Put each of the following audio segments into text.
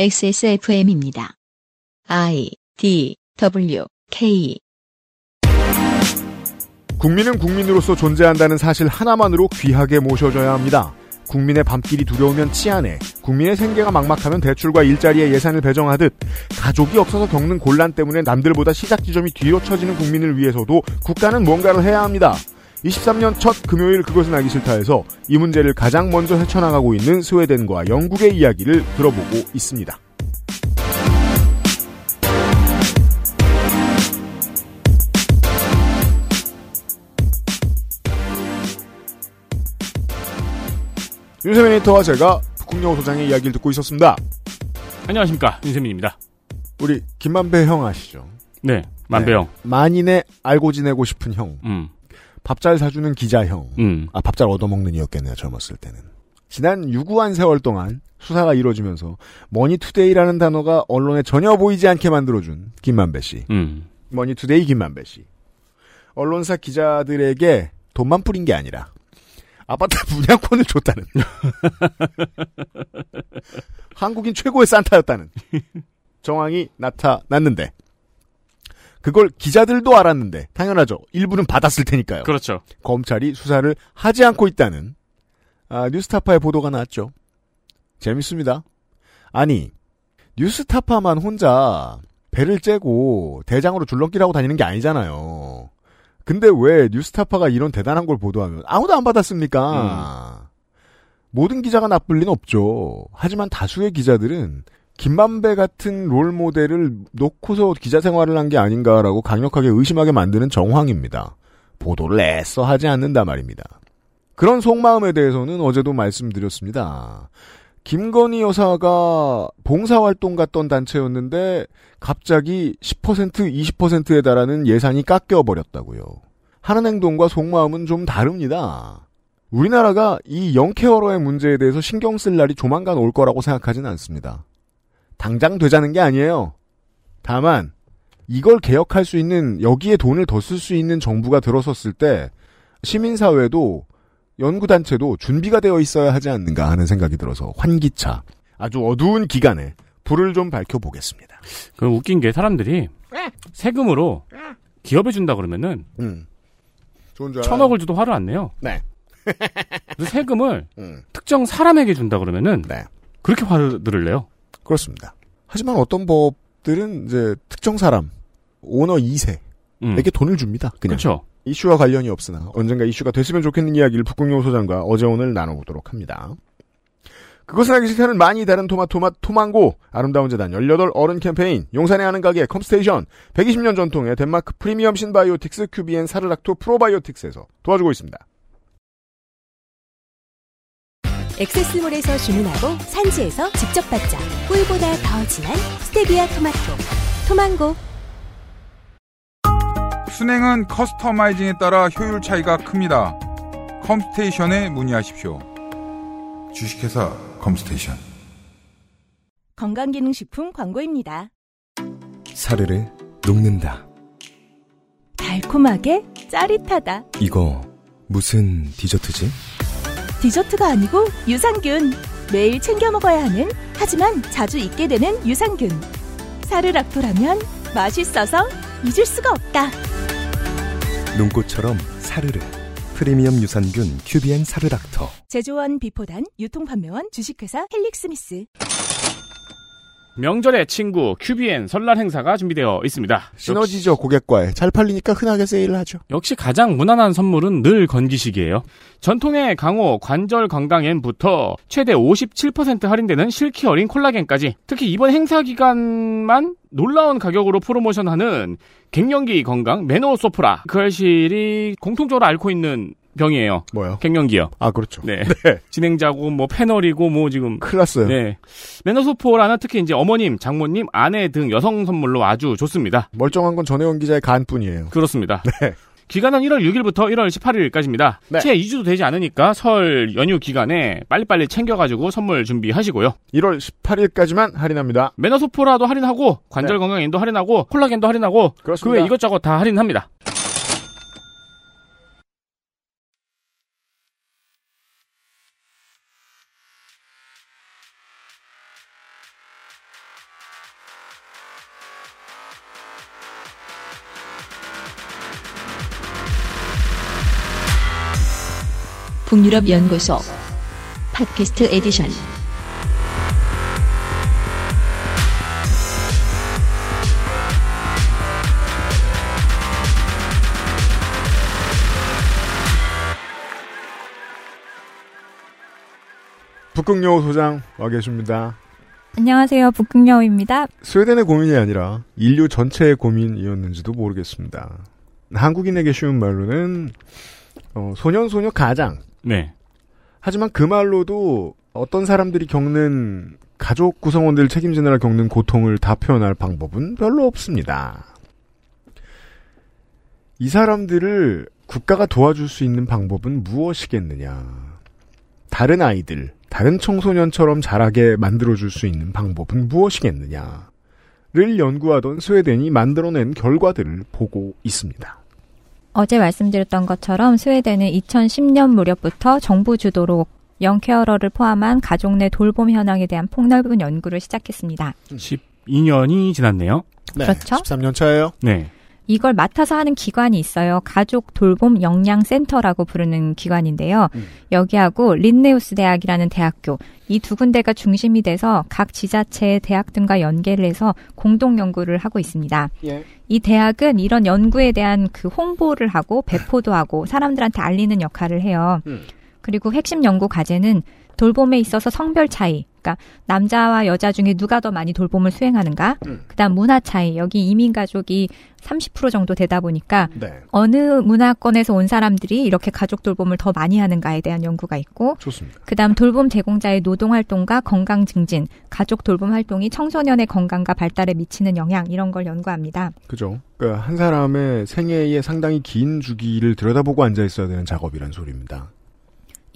XSFM입니다. I D W K 국민은 국민으로서 존재한다는 사실 하나만으로 귀하게 모셔줘야 합니다. 국민의 밤길이 두려우면 치안해, 국민의 생계가 막막하면 대출과 일자리에 예산을 배정하듯 가족이 없어서 겪는 곤란 때문에 남들보다 시작 지점이 뒤로 처지는 국민을 위해서도 국가는 뭔가를 해야 합니다. 23년 첫 금요일 그것은 알기 싫다에서 이 문제를 가장 먼저 헤쳐나가고 있는 스웨덴과 영국의 이야기를 들어보고 있습니다. 윤세민 에디터와 제가 북극여우 소장의 이야기를 듣고 있었습니다. 안녕하십니까 윤세민입니다. 우리 김만배 형 아시죠? 네, 만배 형. 네. 만인의 알고 지내고 싶은 형. 음, 밥 잘 사주는 기자 형. 음, 아, 밥 잘 얻어먹는 이였겠네요, 젊었을 때는. 지난 유구한 세월 동안 수사가 이루어지면서 머니투데이라는 단어가 언론에 전혀 보이지 않게 만들어준 김만배 씨. 음. 머니투데이 김만배 씨. 언론사 기자들에게 돈만 뿌린 게 아니라 아파트 분양권을 줬다는. 한국인 최고의 산타였다는 정황이 나타났는데 그걸 기자들도 알았는데 당연하죠. 일부는 받았을 테니까요. 그렇죠. 검찰이 수사를 하지 않고 있다는 아, 뉴스타파의 보도가 나왔죠. 재밌습니다. 아니 뉴스타파만 혼자 배를 째고 대장으로 줄넘기라고 다니는 게 아니잖아요. 근데 왜 뉴스타파가 이런 대단한 걸 보도하면 아무도 안 받았습니까? 모든 기자가 나쁠 리는 없죠. 하지만 다수의 기자들은 김만배 같은 롤 모델을 놓고서 기자 생활을 한 게 아닌가라고 강력하게 의심하게 만드는 정황입니다. 보도를 애써 하지 않는다 말입니다. 그런 속마음에 대해서는 어제도 말씀드렸습니다. 김건희 여사가 봉사활동 갔던 단체였는데 갑자기 10% 20%에 달하는 예산이 깎여버렸다고요. 하는 행동과 속마음은 좀 다릅니다. 우리나라가 이 영케어러의 문제에 대해서 신경 쓸 날이 조만간 올 거라고 생각하지는 않습니다. 당장 되자는 게 아니에요. 다만 이걸 개혁할 수 있는 여기에 돈을 더 쓸 수 있는 정부가 들어섰을 때 시민사회도 연구단체도 준비가 되어 있어야 하지 않는가 하는 생각이 들어서 환기차 아주 어두운 기간에 불을 좀 밝혀보겠습니다. 그 웃긴 게 사람들이 세금으로 기업에 준다 그러면은 음. 천억을 줘도 화를 안 내요. 네. 세금을 음. 특정 사람에게 준다 그러면은 네. 그렇게 화를 내요. 그렇습니다. 하지만 어떤 법들은 이제 특정 사람 오너 2세에게 음. 돈을 줍니다. 그냥 그렇죠. 이슈와 관련이 없으나 언젠가 이슈가 됐으면 좋겠는 이야기를 북극용 소장과 어제 오늘 나눠보도록 합니다. 그것은 알기 싫다는 많이 다른 토마토맛 토망고 아름다운 재단 18 어른 캠페인 용산에 하는 가게 컴스테이션 120년 전통의 덴마크 프리미엄 synbiotics 큐비엔 사르락토 probiotics에서 도와주고 있습니다. 액세스몰에서 주문하고 산지에서 직접 받자. 꿀보다 더 진한 스테비아 토마토. 토망고. 수냉은 customizing에 따라 효율 차이가 큽니다. 컴스테이션에 문의하십시오. 주식회사 컴스테이션. 건강기능식품 광고입니다. 사르르 녹는다. 달콤하게 짜릿하다. 이거 무슨 디저트지? 디저트가 아니고 유산균. 매일 챙겨 먹어야 하는 하지만 자주 잊게 되는 유산균. 사르락토라면 맛있어서 잊을 수가 없다. 눈꽃처럼 사르르. 프리미엄 유산균 큐비엔 사르락토. 제조원 비포단 유통판매원 주식회사 헬릭스미스. 명절의 친구 큐비엔 설날 행사가 준비되어 있습니다. 시너지죠 고객과의 잘 팔리니까 흔하게 세일을 하죠. 역시 가장 무난한 선물은 늘 건기식이에요. 전통의 강호 관절 건강엔부터 최대 57% 할인되는 실키 어린 콜라겐까지 특히 이번 행사 기간만 놀라운 가격으로 프로모션하는 갱년기 건강 메노소프라 그 알실이 공통적으로 앓고 있는 병이에요. 뭐요? 갱년기요. 아 그렇죠. 네. 진행자고 뭐 패널이고 뭐 지금 큰일 났어요. 네. 메노소포라는 특히 이제 어머님, 장모님, 아내 등 여성 선물로 아주 좋습니다. 멀쩡한 건 전혜원 기자의 간뿐이에요. 그렇습니다. 네. 기간은 1월 6일부터 1월 18일까지입니다. 네. 채 2주도 되지 않으니까 설 연휴 기간에 빨리빨리 챙겨가지고 선물 준비하시고요. 1월 18일까지만 할인합니다. 메노소포라도 할인하고 관절 네. 건강엔도 할인하고 콜라겐도 할인하고 그 그렇습니다. 외 이것저것 다 할인합니다. 북유럽 연구소 팟캐스트 에디션 북극여우 소장 와 계십니다. 안녕하세요. 북극여우입니다. 스웨덴의 고민이 아니라 인류 전체의 고민이었는지도 모르겠습니다. 한국인에게 쉬운 말로는 어, 소년소녀 가장. 네. 하지만 그 말로도 어떤 사람들이 겪는 가족 구성원들 책임지느라 겪는 고통을 다 표현할 방법은 별로 없습니다. 이 사람들을 국가가 도와줄 수 있는 방법은 무엇이겠느냐. 다른 아이들, 다른 청소년처럼 자라게 만들어줄 수 있는 방법은 무엇이겠느냐 를 연구하던 스웨덴이 만들어낸 결과들을 보고 있습니다. 어제 말씀드렸던 것처럼 스웨덴은 2010년 무렵부터 정부 주도로 영케어러를 포함한 가족 내 돌봄 현황에 대한 폭넓은 연구를 시작했습니다. 12년이 지났네요. 그렇죠. 13년 차예요. 네. 이걸 맡아서 하는 기관이 있어요. 가족 돌봄 영양 센터라고 부르는 기관인데요. 음. 여기하고 린네우스 대학이라는 대학교 이 두 군데가 중심이 돼서 각 지자체의 대학 등과 연계를 해서 공동 연구를 하고 있습니다. 예. 이 대학은 이런 연구에 대한 그 홍보를 하고 배포도 하고 사람들한테 알리는 역할을 해요. 음. 그리고 핵심 연구 과제는 돌봄에 있어서 성별 차이, 그러니까 남자와 여자 중에 누가 더 많이 돌봄을 수행하는가, 음. 그다음 문화 차이, 여기 이민 가족이 30% 정도 되다 보니까 네. 어느 문화권에서 온 사람들이 이렇게 가족 돌봄을 더 많이 하는가에 대한 연구가 있고, 좋습니다. 그다음 돌봄 제공자의 노동 활동과 건강 증진, 가족 돌봄 활동이 청소년의 건강과 발달에 미치는 영향 이런 걸 연구합니다. 그죠. 그러니까 한 사람의 생애의 상당히 긴 주기를 들여다보고 앉아 있어야 되는 작업이란 소리입니다.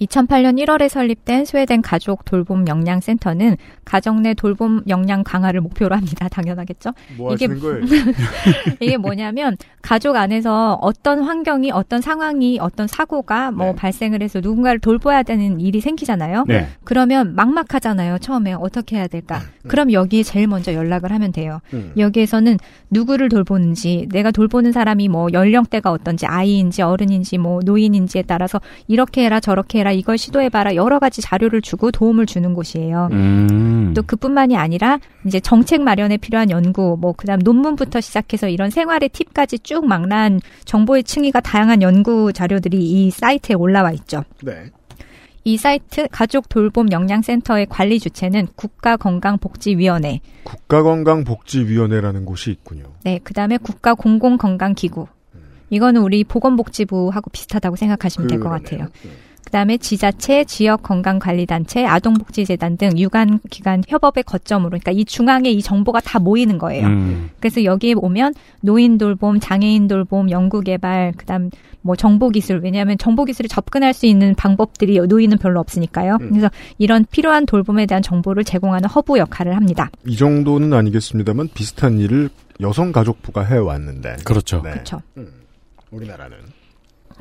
2008년 1월에 설립된 스웨덴 가족 돌봄 영양 센터는 가정 내 돌봄 영양 강화를 목표로 합니다. 당연하겠죠? 뭐 이게? 이게 뭐냐면 가족 안에서 어떤 환경이 어떤 상황이 어떤 사고가 뭐 네. 발생을 해서 누군가를 돌봐야 되는 일이 생기잖아요. 네. 그러면 막막하잖아요. 처음에 어떻게 해야 될까? 그럼 여기에 제일 먼저 연락을 하면 돼요. 음. 여기에서는 누구를 돌보는지, 내가 돌보는 사람이 뭐 연령대가 어떤지, 아이인지 어른인지 뭐 노인인지에 따라서 이렇게 해라 저렇게 해라 이걸 시도해봐라 여러 가지 자료를 주고 도움을 주는 곳이에요. 음. 또 그뿐만이 아니라 이제 정책 마련에 필요한 연구, 뭐 그다음 논문부터 시작해서 이런 생활의 팁까지 쭉 망라한 정보의 층위가 다양한 연구 자료들이 이 사이트에 올라와 있죠. 네. 이 사이트 가족 돌봄 영양센터의 관리 주체는 국가건강복지위원회, 국가건강복지위원회라는 곳이 있군요. 네, 그 다음에 국가공공건강기구. 이거는 우리 보건복지부하고 비슷하다고 생각하시면 될것 그러네요. 같아요. 그다음에 지자체, 지역 건강관리단체, 아동복지재단 등 유관 기관 협업의 거점으로, 그러니까 이 중앙에 이 정보가 다 모이는 거예요. 음. 그래서 여기에 오면 노인 돌봄, 장애인 돌봄, 연구 개발, 그다음 뭐 정보 기술 왜냐하면 정보 기술에 접근할 수 있는 방법들이 노인은 별로 없으니까요. 음. 그래서 이런 필요한 돌봄에 대한 정보를 제공하는 허브 역할을 합니다. 이 정도는 아니겠습니다만 비슷한 일을 여성가족부가 해 왔는데. 그렇죠. 네. 그렇죠. 음. 우리나라는.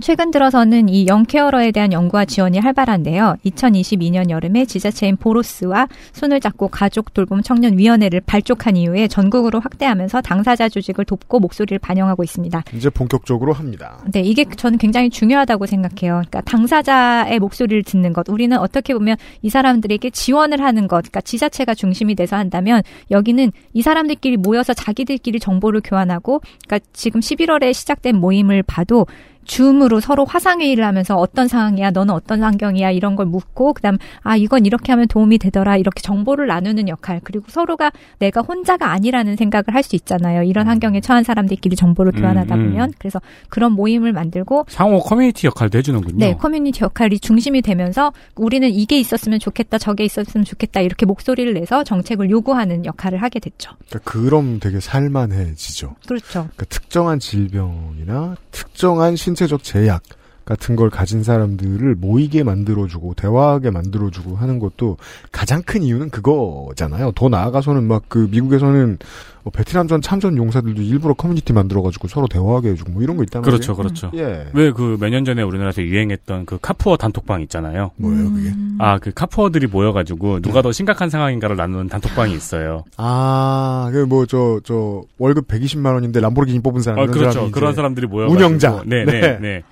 최근 들어서는 이 young carer에 대한 연구와 지원이 활발한데요. 2022년 여름에 지자체인 보로스와 손을 잡고 가족 돌봄 청년 위원회를 발족한 이후에 전국으로 확대하면서 당사자 조직을 돕고 목소리를 반영하고 있습니다. 이제 본격적으로 합니다. 네, 이게 저는 굉장히 중요하다고 생각해요. 그러니까 당사자의 목소리를 듣는 것. 우리는 어떻게 보면 이 사람들에게 지원을 하는 것, 그러니까 지자체가 중심이 돼서 한다면 여기는 이 사람들끼리 모여서 자기들끼리 정보를 교환하고, 그러니까 지금 11월에 시작된 모임을 봐도 줌으로 서로 화상회의를 하면서 어떤 상황이야, 너는 어떤 환경이야, 이런 걸 묻고, 그 다음, 아, 이건 이렇게 하면 도움이 되더라, 이렇게 정보를 나누는 역할, 그리고 서로가 내가 혼자가 아니라는 생각을 할 수 있잖아요. 이런 환경에 처한 사람들끼리 정보를 음, 교환하다 음. 보면. 그래서 그런 모임을 만들고, 상호 커뮤니티 역할도 해주는군요. 네, 커뮤니티 역할이 중심이 되면서 우리는 이게 있었으면 좋겠다, 저게 있었으면 좋겠다, 이렇게 목소리를 내서 정책을 요구하는 역할을 하게 됐죠. 그러니까 그럼 되게 살만해지죠. 그렇죠. 그러니까 특정한 질병이나 특정한 신 체적 제약 같은 걸 가진 사람들을 모이게 만들어주고 대화하게 만들어주고 하는 것도 가장 큰 이유는 그거잖아요. 더 나아가서는 막 그 미국에서는 뭐 베트남전 참전 용사들도 일부러 커뮤니티 만들어가지고 서로 대화하게 해주고 뭐 이런 거 있단 말이에요. 그렇죠, 그렇죠. 예. 왜 그 몇 년 전에 우리나라에서 유행했던 그 카푸어 단톡방 있잖아요. 뭐예요 그게? 음. 아, 그 카푸어들이 모여가지고 누가 더 심각한 상황인가를 나누는 단톡방이 있어요. 아, 그 뭐 저 저 월급 120만 원인데 람보르기니 뽑은 사람 아, 이런 그렇죠. 그런 사람들이 모여가지고. 운영자. 네, 네. 네, 네.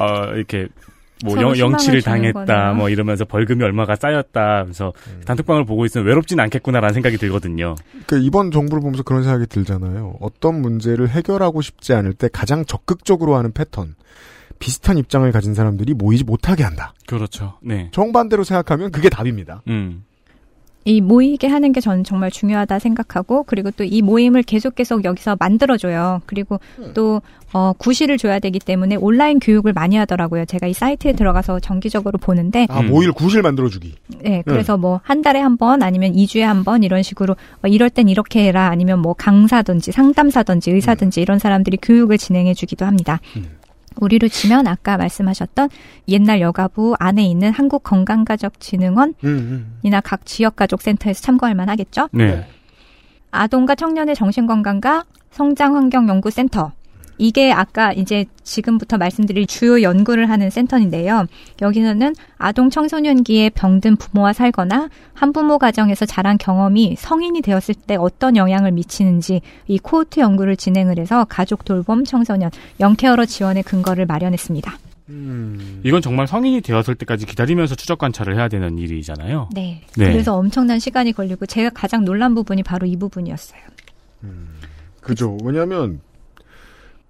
어, 이렇게 뭐 영, 주는 당했다 거네요. 뭐 이러면서 벌금이 얼마가 쌓였다 그래서 음. 단톡방을 보고 있으면 외롭진 않겠구나라는 생각이 들거든요. 그 이번 정부를 보면서 그런 생각이 들잖아요. 어떤 문제를 해결하고 싶지 않을 때 가장 적극적으로 하는 패턴. 비슷한 입장을 가진 사람들이 모이지 못하게 한다. 그렇죠. 네. 정반대로 생각하면 그게 답입니다. 음. 이 모이게 하는 게 저는 정말 중요하다 생각하고 그리고 또 이 모임을 계속 계속 여기서 만들어줘요. 그리고 또 어, 구실을 줘야 되기 때문에 온라인 교육을 많이 하더라고요. 제가 이 사이트에 들어가서 정기적으로 보는데 아, 음. 모일 구실 만들어주기. 네, 그래서 뭐한 달에 한 번 아니면 2 주에 한 번 이런 식으로 어, 이럴 땐 이렇게 해라 아니면 뭐 강사든지 상담사든지 의사든지 이런 사람들이 교육을 진행해 주기도 합니다. 음. 우리로 치면 아까 말씀하셨던 옛날 여가부 안에 있는 한국건강가족진흥원이나 음, 음. 각 지역가족센터에서 참고할 만하겠죠. 네. 아동과 청년의 정신건강과 성장환경연구센터. 이게 아까 이제 지금부터 말씀드릴 주요 연구를 하는 센터인데요. 여기서는 아동 청소년기에 병든 부모와 살거나 한부모 가정에서 자란 경험이 성인이 되었을 때 어떤 영향을 미치는지 이 코호트 연구를 진행을 해서 가족 돌봄 청소년 영케어러 지원의 근거를 마련했습니다. 음. 이건 정말 성인이 되었을 때까지 기다리면서 추적 관찰을 해야 되는 일이잖아요. 네. 네. 그래서 엄청난 시간이 걸리고 제가 가장 놀란 부분이 바로 이 부분이었어요. 그죠. 왜냐하면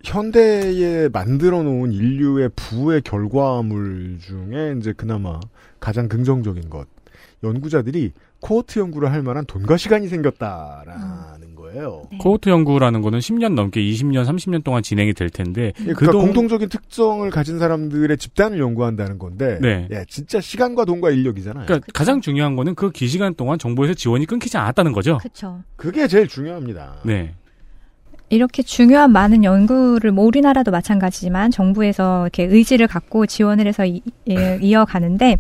현대에 만들어 놓은 인류의 부의 결과물 중에 이제 그나마 가장 긍정적인 것 연구자들이 코어트 연구를 할 만한 돈과 시간이 생겼다라는 거예요. 네. 코호트 연구라는 거는 10년 넘게 20년, 30년 동안 진행이 될 텐데 예, 그러니까 그동- 공통적인 특성을 가진 사람들의 집단을 연구한다는 건데, 네. 예, 진짜 시간과 돈과 인력이잖아요. 그러니까 가장 중요한 거는 그 기시간 동안 정부에서 지원이 끊기지 않았다는 거죠. 그렇죠. 그게 제일 중요합니다. 네. 이렇게 중요한 많은 연구를 뭐 우리나라도 마찬가지지만 정부에서 이렇게 의지를 갖고 지원을 해서 이, 예, 이어가는데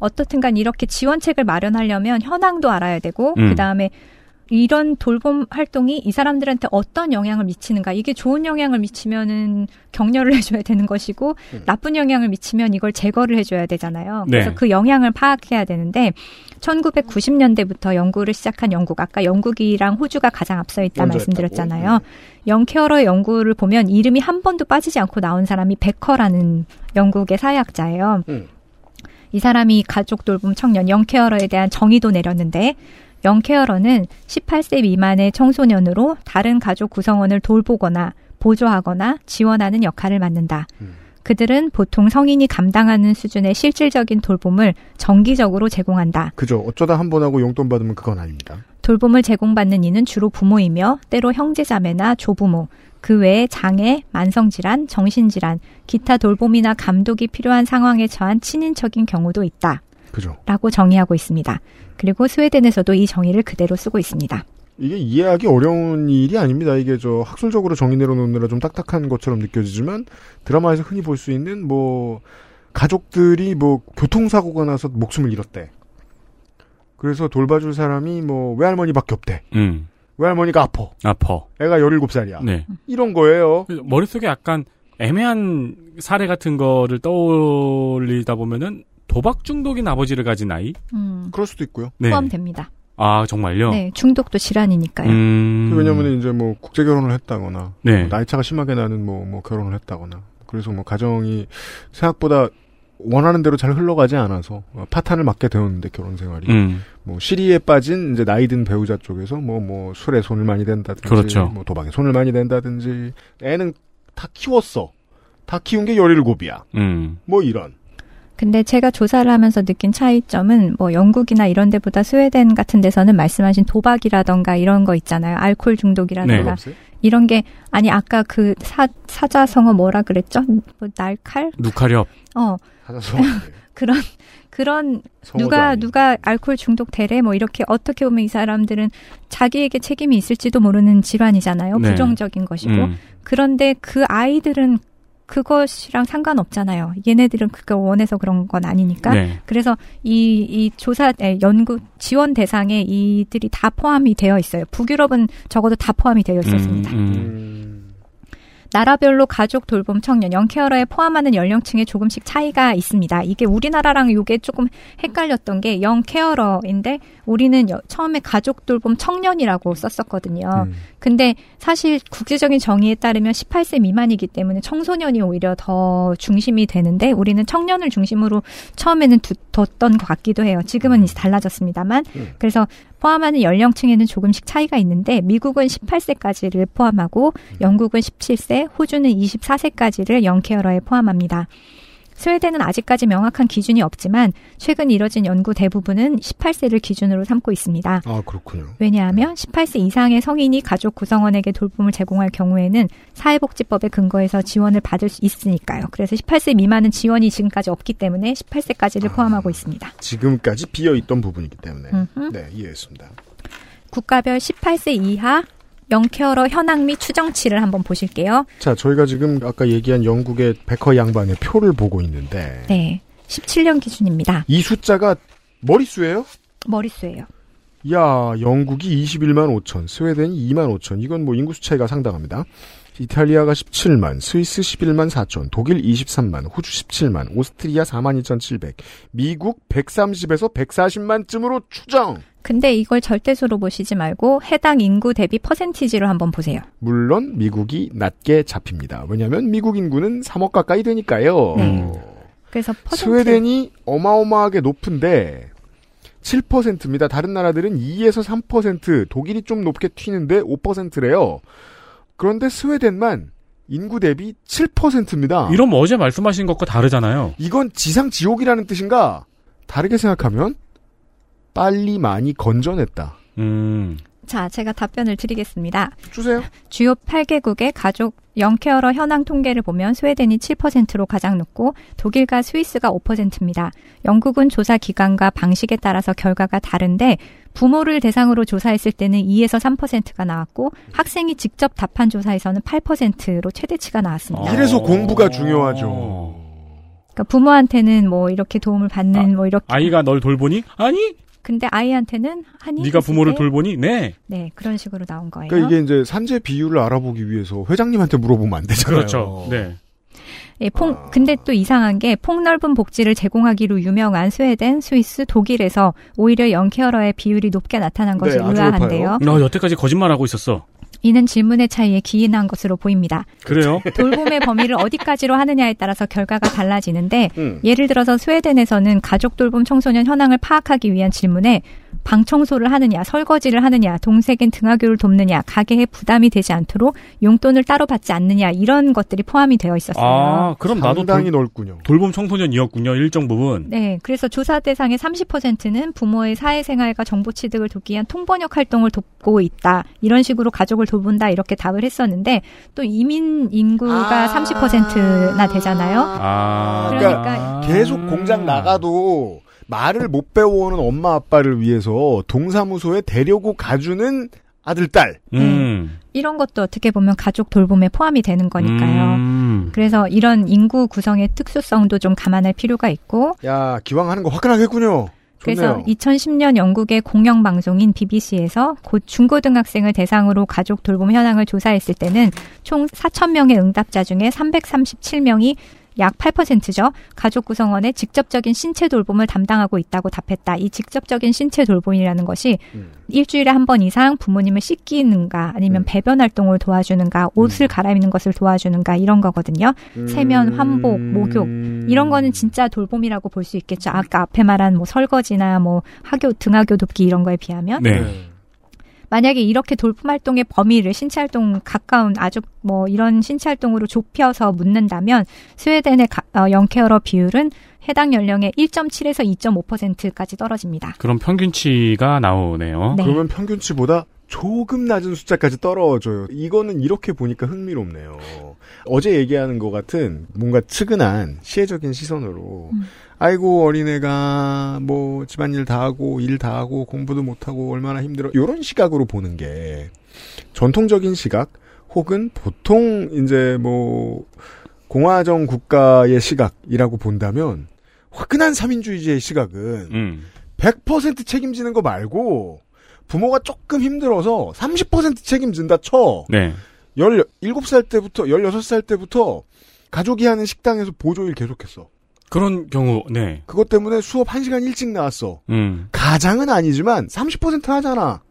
어떻든간 이렇게 지원책을 마련하려면 현황도 알아야 되고 음. 그 다음에 이런 돌봄 활동이 이 사람들한테 어떤 영향을 미치는가 이게 좋은 영향을 미치면은 격려를 해줘야 되는 것이고 음. 나쁜 영향을 미치면 이걸 제거를 해줘야 되잖아요. 네. 그래서 그 영향을 파악해야 되는데 1990년대부터 연구를 시작한 영국 아까 영국이랑 호주가 가장 앞서 있다 말씀드렸잖아요. 했다고. 영케어러 연구를 보면 이름이 한 번도 빠지지 않고 나온 사람이 베커라는 영국의 사회학자예요. 음. 이 사람이 가족 돌봄 청년 영케어러에 대한 정의도 내렸는데 영케어러는 18세 미만의 청소년으로 다른 가족 구성원을 돌보거나 보조하거나 지원하는 역할을 맡는다. 음. 그들은 보통 성인이 감당하는 수준의 실질적인 돌봄을 정기적으로 제공한다. 그죠. 어쩌다 한 번 하고 용돈 받으면 그건 아닙니다. 돌봄을 제공받는 이는 주로 부모이며 때로 형제자매나 조부모, 그 외에 장애, 만성질환, 정신질환, 기타 돌봄이나 감독이 필요한 상황에 처한 친인척인 경우도 있다. 그죠. 라고 정의하고 있습니다. 그리고 스웨덴에서도 이 정의를 그대로 쓰고 있습니다. 이게 이해하기 어려운 일이 아닙니다. 이게 저 학술적으로 정의 내려놓느라 좀 딱딱한 것처럼 느껴지지만 드라마에서 흔히 볼 수 있는 뭐 가족들이 뭐 교통사고가 나서 목숨을 잃었대. 그래서 돌봐줄 사람이 뭐 외할머니밖에 없대. 음. 외할머니가 아파. 아퍼. 애가 17살이야. 네. 이런 거예요. 머릿속에 약간 애매한 사례 같은 거를 떠올리다 보면은 도박 중독인 아버지를 가진 아이? 음, 그럴 수도 있고요. 네. 포함됩니다. 아, 정말요? 네, 중독도 질환이니까요. 음. 왜냐면 이제 뭐 국제 결혼을 했다거나 네. 뭐 나이 차가 심하게 나는 뭐, 뭐 결혼을 했다거나 그래서 뭐 가정이 생각보다 원하는 대로 잘 흘러가지 않아서 어, 파탄을 맞게 되었는데 결혼 생활이 음. 뭐 시리에 빠진 이제 나이 든 배우자 쪽에서 뭐뭐 술에 손을 많이 댄다든지 그렇죠. 뭐 도박에 손을 많이 댄다든지 애는 다 키웠어 다 키운 게 17이야 음. 뭐 이런 근데 제가 조사를 하면서 느낀 차이점은 뭐 영국이나 이런 데보다 스웨덴 같은 데서는 말씀하신 도박이라던가 이런 거 있잖아요. 알코올 중독이라던가 네. 이런 게 아니 아까 그 사, 사자성어 뭐라 그랬죠? 뭐 날칼? 누카렵. 어 하나서 그런 그런 누가 누가 알코올 중독 되래 뭐 이렇게 어떻게 보면 이 사람들은 자기에게 책임이 있을지도 모르는 질환이잖아요. 네. 부정적인 것이고 음. 그런데 그 아이들은 그것이랑 상관없잖아요. 얘네들은 그걸 원해서 그런 건 아니니까. 네. 그래서 이, 이 조사, 에, 연구, 지원 대상에 이들이 다 포함이 되어 있어요. 북유럽은 적어도 다 포함이 되어 있었습니다. 음, 음. 음, 나라별로 가족 돌봄 청년 영케어러에 포함하는 연령층에 조금씩 차이가 있습니다. 이게 우리나라랑 이게 조금 헷갈렸던 게 영케어러인데 우리는 여- 처음에 가족 돌봄 청년이라고 썼었거든요. 음. 근데 사실 국제적인 정의에 따르면 18세 미만이기 때문에 청소년이 오히려 더 중심이 되는데 우리는 청년을 중심으로 처음에는 두, 뒀던 것 같기도 해요. 지금은 이제 달라졌습니다만. 음. 그래서 포함하는 연령층에는 조금씩 차이가 있는데 미국은 18세까지를 포함하고 영국은 17세, 호주는 24세까지를 영케어러에 포함합니다. 스웨덴은 아직까지 명확한 기준이 없지만 최근 이뤄진 연구 대부분은 18세를 기준으로 삼고 있습니다. 아 그렇군요. 왜냐하면 18세 이상의 성인이 가족 구성원에게 돌봄을 제공할 경우에는 사회복지법에 근거해서 지원을 받을 수 있으니까요. 그래서 18세 미만은 지원이 지금까지 없기 때문에 18세까지를 포함하고 있습니다. 지금까지 비어 있던 부분이기 때문에 음흠. 네 이해했습니다. 국가별 18세 이하 young carer 현황 및 추정치를 한번 보실게요. 자 저희가 지금 아까 얘기한 영국의 베커 양반의 표를 보고 있는데 네. 17년 기준입니다. 이 숫자가 머릿수예요? 머릿수예요. 야, 영국이 21만 5천, 스웨덴이 2만 5천. 이건 뭐 인구수 차이가 상당합니다. 이탈리아가 17만, 스위스 11만 4천, 독일 23만, 호주 17만, 오스트리아 4만 2,700, 미국 130에서 140만쯤으로 추정. 근데 이걸 절대수로 보시지 말고 해당 인구 대비 퍼센티지로 한번 보세요. 물론 미국이 낮게 잡힙니다. 왜냐하면 미국 인구는 3억 가까이 되니까요. 네. 그래서 퍼센트 스웨덴이 어마어마하게 높은데 7%입니다. 다른 나라들은 2에서 3%, 독일이 좀 높게 튀는데 5%래요. 그런데 스웨덴만 인구 대비 7%입니다. 이러면 어제 말씀하신 것과 다르잖아요. 이건 지상 지옥이라는 뜻인가? 다르게 생각하면 빨리 많이 건져냈다. 음. 자, 제가 답변을 드리겠습니다. 주세요. 주요 8개국의 가족 영케어러 현황 통계를 보면 스웨덴이 7%로 가장 높고 독일과 스위스가 5%입니다. 영국은 조사 기간과 방식에 따라서 결과가 다른데 부모를 대상으로 조사했을 때는 2에서 3%가 나왔고 학생이 직접 답한 조사에서는 8%로 최대치가 나왔습니다. 이래서 어. 공부가 중요하죠. 그러니까 부모한테는 뭐 이렇게 도움을 받는 뭐 이렇게 아이가 널 돌보니? 아니? 근데 아이한테는 하니 네가 부모를 때 돌보니? 네. 네 그런 식으로 나온 거예요. 그러니까 이게 이제 산재 비율을 알아보기 위해서 회장님한테 물어보면 안 되잖아요. 그렇죠. 네. 예, 폭, 근데 또 이상한 게 폭넓은 복지를 제공하기로 유명한 스웨덴, 스위스, 독일에서 오히려 영케어러의 비율이 높게 나타난 것이 네, 의아한데요. 너 여태까지 거짓말하고 있었어. 이는 질문의 차이에 기인한 것으로 보입니다. 그래요? 돌봄의 범위를 어디까지로 하느냐에 따라서 결과가 달라지는데 음. 예를 들어서 스웨덴에서는 가족 돌봄 청소년 현황을 파악하기 위한 질문에 방 청소를 하느냐, 설거지를 하느냐, 동생인 등하교를 돕느냐, 가게에 부담이 되지 않도록 용돈을 따로 받지 않느냐 이런 것들이 포함이 되어 있었어요. 아, 그럼 나도 돌, 넓군요. 돌봄 청소년이었군요. 일정 부분. 네, 그래서 조사 대상의 30%는 부모의 사회생활과 정보 취득을 돕기 위한 통번역 활동을 돕고 있다. 이런 식으로 가족을 돌본다 이렇게 답을 했었는데 또 이민 인구가 아. 30%나 되잖아요. 아. 그러니까 계속 공장 나가도 말을 못 배워오는 엄마 아빠를 위해서 동사무소에 데려고 가주는 아들 딸. 음. 이런 것도 어떻게 보면 가족 돌봄에 포함이 되는 거니까요. 음. 그래서 이런 인구 구성의 특수성도 좀 감안할 필요가 있고 야 기왕 하는 거 화끈하겠군요. 그래서 좋네요. 2010년 영국의 공영 방송인 BBC에서 곧 중고등학생을 대상으로 가족 돌봄 현황을 조사했을 때는 총 4천 명의 응답자 중에 337명이 약 8%죠. 가족 구성원의 직접적인 신체 돌봄을 담당하고 있다고 답했다. 이 직접적인 신체 돌봄이라는 것이 음. 일주일에 한 번 이상 부모님을 씻기는가 아니면 음. 배변 활동을 도와주는가 옷을 갈아입는 것을 도와주는가 이런 거거든요. 세면, 환복, 목욕, 이런 거는 진짜 돌봄이라고 볼 수 있겠죠. 아까 앞에 말한 뭐 설거지나 뭐 학교 등하교 돕기 이런 거에 비하면 네. 만약에 이렇게 돌봄 활동의 범위를 신체 활동 가까운 아주 뭐 이런 신체 활동으로 좁혀서 묻는다면 스웨덴의 가, 어, 영케어러 비율은 해당 연령의 1.7에서 2.5%까지 떨어집니다. 그럼 평균치가 나오네요. 네. 그러면 평균치보다 조금 낮은 숫자까지 떨어져요. 이거는 이렇게 보니까 흥미롭네요. 어제 얘기하는 것 같은 뭔가 측은한 시혜적인 시선으로 음. 아이고 어린애가 뭐 집안일 다 하고 일 다 하고 공부도 못하고 얼마나 힘들어 이런 시각으로 보는 게 전통적인 시각 혹은 보통 이제 뭐 공화정 국가의 시각이라고 본다면 화끈한 삼인주의제의 시각은 음. 100% 책임지는 거 말고 부모가 조금 힘들어서 30% 책임진다 쳐. 네. 17살 때부터 16살 때부터 가족이 하는 식당에서 보조일 계속했어. 그런 경우, 네. 그것 때문에 수업 1시간 일찍 나왔어. 음. 가장은 아니지만 30% 하잖아.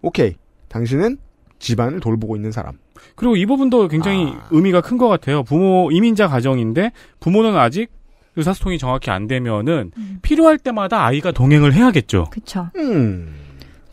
오케이. 당신은 집안을 돌보고 있는 사람. 그리고 이 부분도 굉장히 아. 의미가 큰 것 같아요. 부모, 이민자 가정인데 부모는 아직 의사소통이 정확히 안 되면은 음. 필요할 때마다 아이가 동행을 해야겠죠. 그쵸. 음.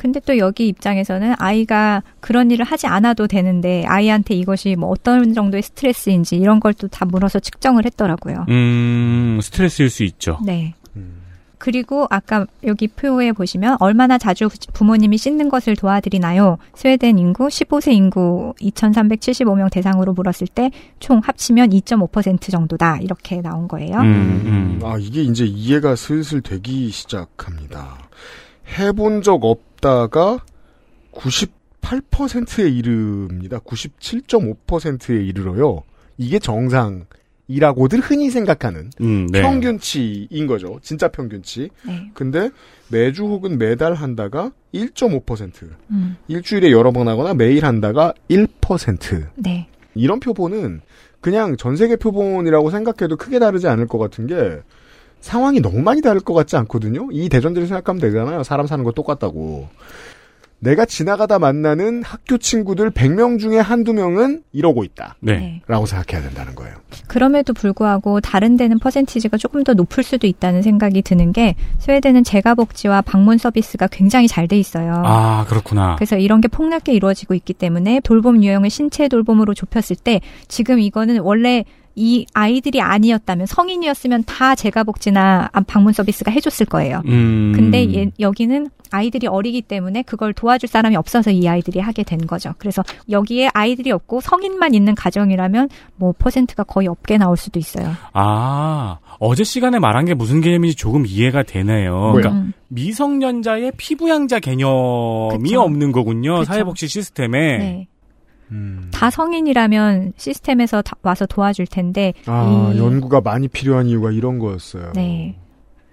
근데 또 여기 입장에서는 아이가 그런 일을 하지 않아도 되는데 아이한테 이것이 뭐 어떤 정도의 스트레스인지 이런 걸 또 다 물어서 측정을 했더라고요. 음, 스트레스일 수 있죠. 네. 음. 그리고 아까 여기 표에 보시면 얼마나 자주 부모님이 씻는 것을 도와드리나요? 스웨덴 인구 15세 인구 2,375명 대상으로 물었을 때 총 합치면 2.5% 정도다. 이렇게 나온 거예요. 음, 음. 아, 이게 이제 이해가 슬슬 되기 시작합니다. 해본 적 없 다가 98%에 이릅니다. 97.5%에 이르러요. 이게 정상이라고들 흔히 생각하는 음, 네. 평균치인 거죠. 진짜 평균치. 네. 근데 매주 혹은 매달 한다가 1.5%. 음, 일주일에 여러 번 하거나 매일 한다가 1%. 네. 이런 표본은 그냥 전 세계 표본이라고 생각해도 크게 다르지 않을 것 같은 게 상황이 너무 많이 다를 것 같지 않거든요. 이 대전제를 생각하면 되잖아요. 사람 사는 거 똑같다고. 내가 지나가다 만나는 학교 친구들 100명 중에 한두 명은 이러고 있다. 네. 네. 라고 생각해야 된다는 거예요. 그럼에도 불구하고 다른 데는 퍼센티지가 조금 더 높을 수도 있다는 생각이 드는 게 스웨덴은 재가복지와 방문 서비스가 굉장히 잘 돼 있어요. 아, 그렇구나. 그래서 이런 게 폭넓게 이루어지고 있기 때문에 돌봄 유형을 신체 돌봄으로 좁혔을 때 지금 이거는 원래 이 아이들이 아니었다면 성인이었으면 다 재가복지나 방문 서비스가 해줬을 거예요. 음. 근데 얘- 여기는 아이들이 어리기 때문에 그걸 도와줄 사람이 없어서 이 아이들이 하게 된 거죠. 그래서 여기에 아이들이 없고 성인만 있는 가정이라면 뭐 퍼센트가 거의 없게 나올 수도 있어요. 아, 어제 시간에 말한 게 무슨 개념인지 조금 이해가 되네요. 그러니까 음, 미성년자의 피부양자 개념이 그쵸. 없는 거군요. 그쵸. 사회복지 시스템에. 네. 음. 다 성인이라면 시스템에서 다 와서 도와줄 텐데 아, 이- 연구가 많이 필요한 이유가 이런 거였어요. 네.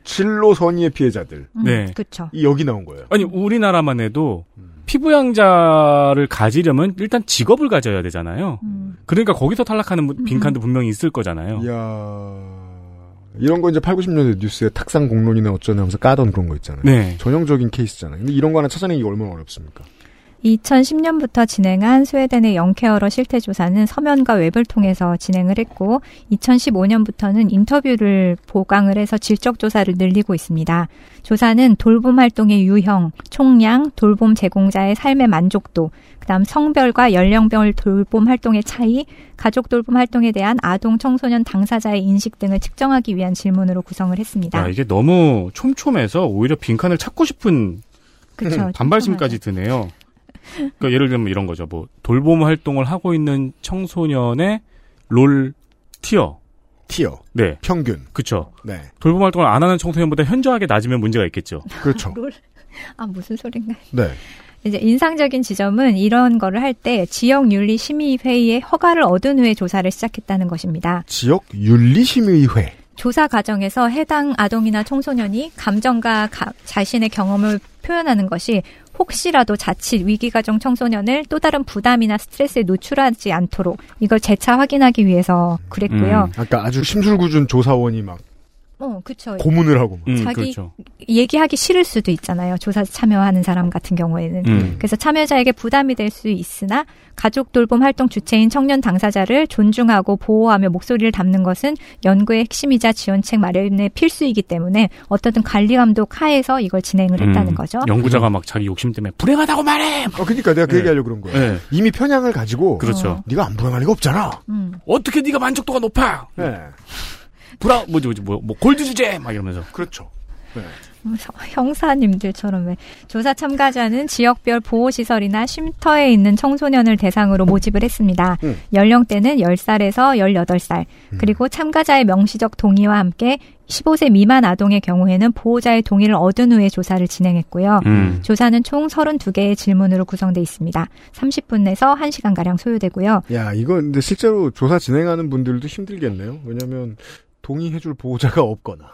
칠로 선의의 피해자들. 음, 네. 그렇죠. 이 여기 나온 거예요. 아니, 우리나라만 해도 음. 피부양자를 가지려면 일단 직업을 가져야 되잖아요. 음, 그러니까 거기서 탈락하는 분- 음. 빈칸도 분명히 있을 거잖아요. 이야. 이런 거 이제 8, 90년대 뉴스에 탁상 공론이나 어쩌나 하면서 까던 그런 거 있잖아요. 네. 전형적인 케이스잖아요. 근데 이런 거 하나 찾아내기 얼마나 어렵습니까? 2010년부터 진행한 스웨덴의 영케어러 실태조사는 서면과 웹을 통해서 진행을 했고 2015년부터는 인터뷰를 보강을 해서 질적 조사를 늘리고 있습니다. 조사는 돌봄 활동의 유형, 총량, 돌봄 제공자의 삶의 만족도, 그 다음 성별과 연령별 돌봄 활동의 차이, 가족 돌봄 활동에 대한 아동 청소년 당사자의 인식 등을 측정하기 위한 질문으로 구성을 했습니다. 야, 이게 너무 촘촘해서 오히려 빈칸을 찾고 싶은 그렇죠. 반발심까지 드네요. 그러니까 예를 들면 이런 거죠. 뭐 돌봄 활동을 하고 있는 청소년의 롤 티어. 티어, 네. 평균. 그쵸. 네. 돌봄 활동을 안 하는 청소년보다 현저하게 낮으면 문제가 있겠죠. 그렇죠. 아 무슨 소린가? 네. 이제 인상적인 지점은 이런 거를 할 때 지역 윤리 심의 회의의 허가를 얻은 후에 조사를 시작했다는 것입니다. 지역 윤리 심의 회. 조사 과정에서 해당 아동이나 청소년이 감정과 가- 자신의 경험을 표현하는 것이 혹시라도 자칫 위기가정 청소년을 또 다른 부담이나 스트레스에 노출하지 않도록 이걸 재차 확인하기 위해서 그랬고요. 음. 아까 아주 심술궂은 조사원이 막 어, 그쵸. 고문을 하고 막. 음, 자기- 그렇죠. 얘기하기 싫을 수도 있잖아요. 조사 참여하는 사람 같은 경우에는. 음. 그래서 참여자에게 부담이 될 수 있으나 가족 돌봄 활동 주체인 청년 당사자를 존중하고 보호하며 목소리를 담는 것은 연구의 핵심이자 지원책 마련의 필수이기 때문에 어떻든 관리 감독 하에서 이걸 진행을 했다는 음, 거죠. 연구자가 막 자기 욕심 때문에 불행하다고 말해. 어, 그러니까 내가 그 네. 얘기하려고 그런 거예요. 네. 이미 편향을 가지고 그렇죠. 어. 네가 안 불행할 리가 없잖아. 음. 어떻게 네가 만족도가 높아? 네. 브라 뭐지 뭐지 뭐, 뭐 골드 주제 막 이러면서. 그렇죠. 네. 형사님들처럼 왜 조사 참가자는 지역별 보호시설이나 쉼터에 있는 청소년을 대상으로 모집을 했습니다. 음. 연령대는 10살에서 18살, 음. 그리고 참가자의 명시적 동의와 함께 15세 미만 아동의 경우에는 보호자의 동의를 얻은 후에 조사를 진행했고요. 음. 조사는 총 32개의 질문으로 구성돼 있습니다. 30분 내서 1시간가량 소요되고요. 야, 이거 근데 실제로 조사 진행하는 분들도 힘들겠네요. 왜냐면 동의해줄 보호자가 없거나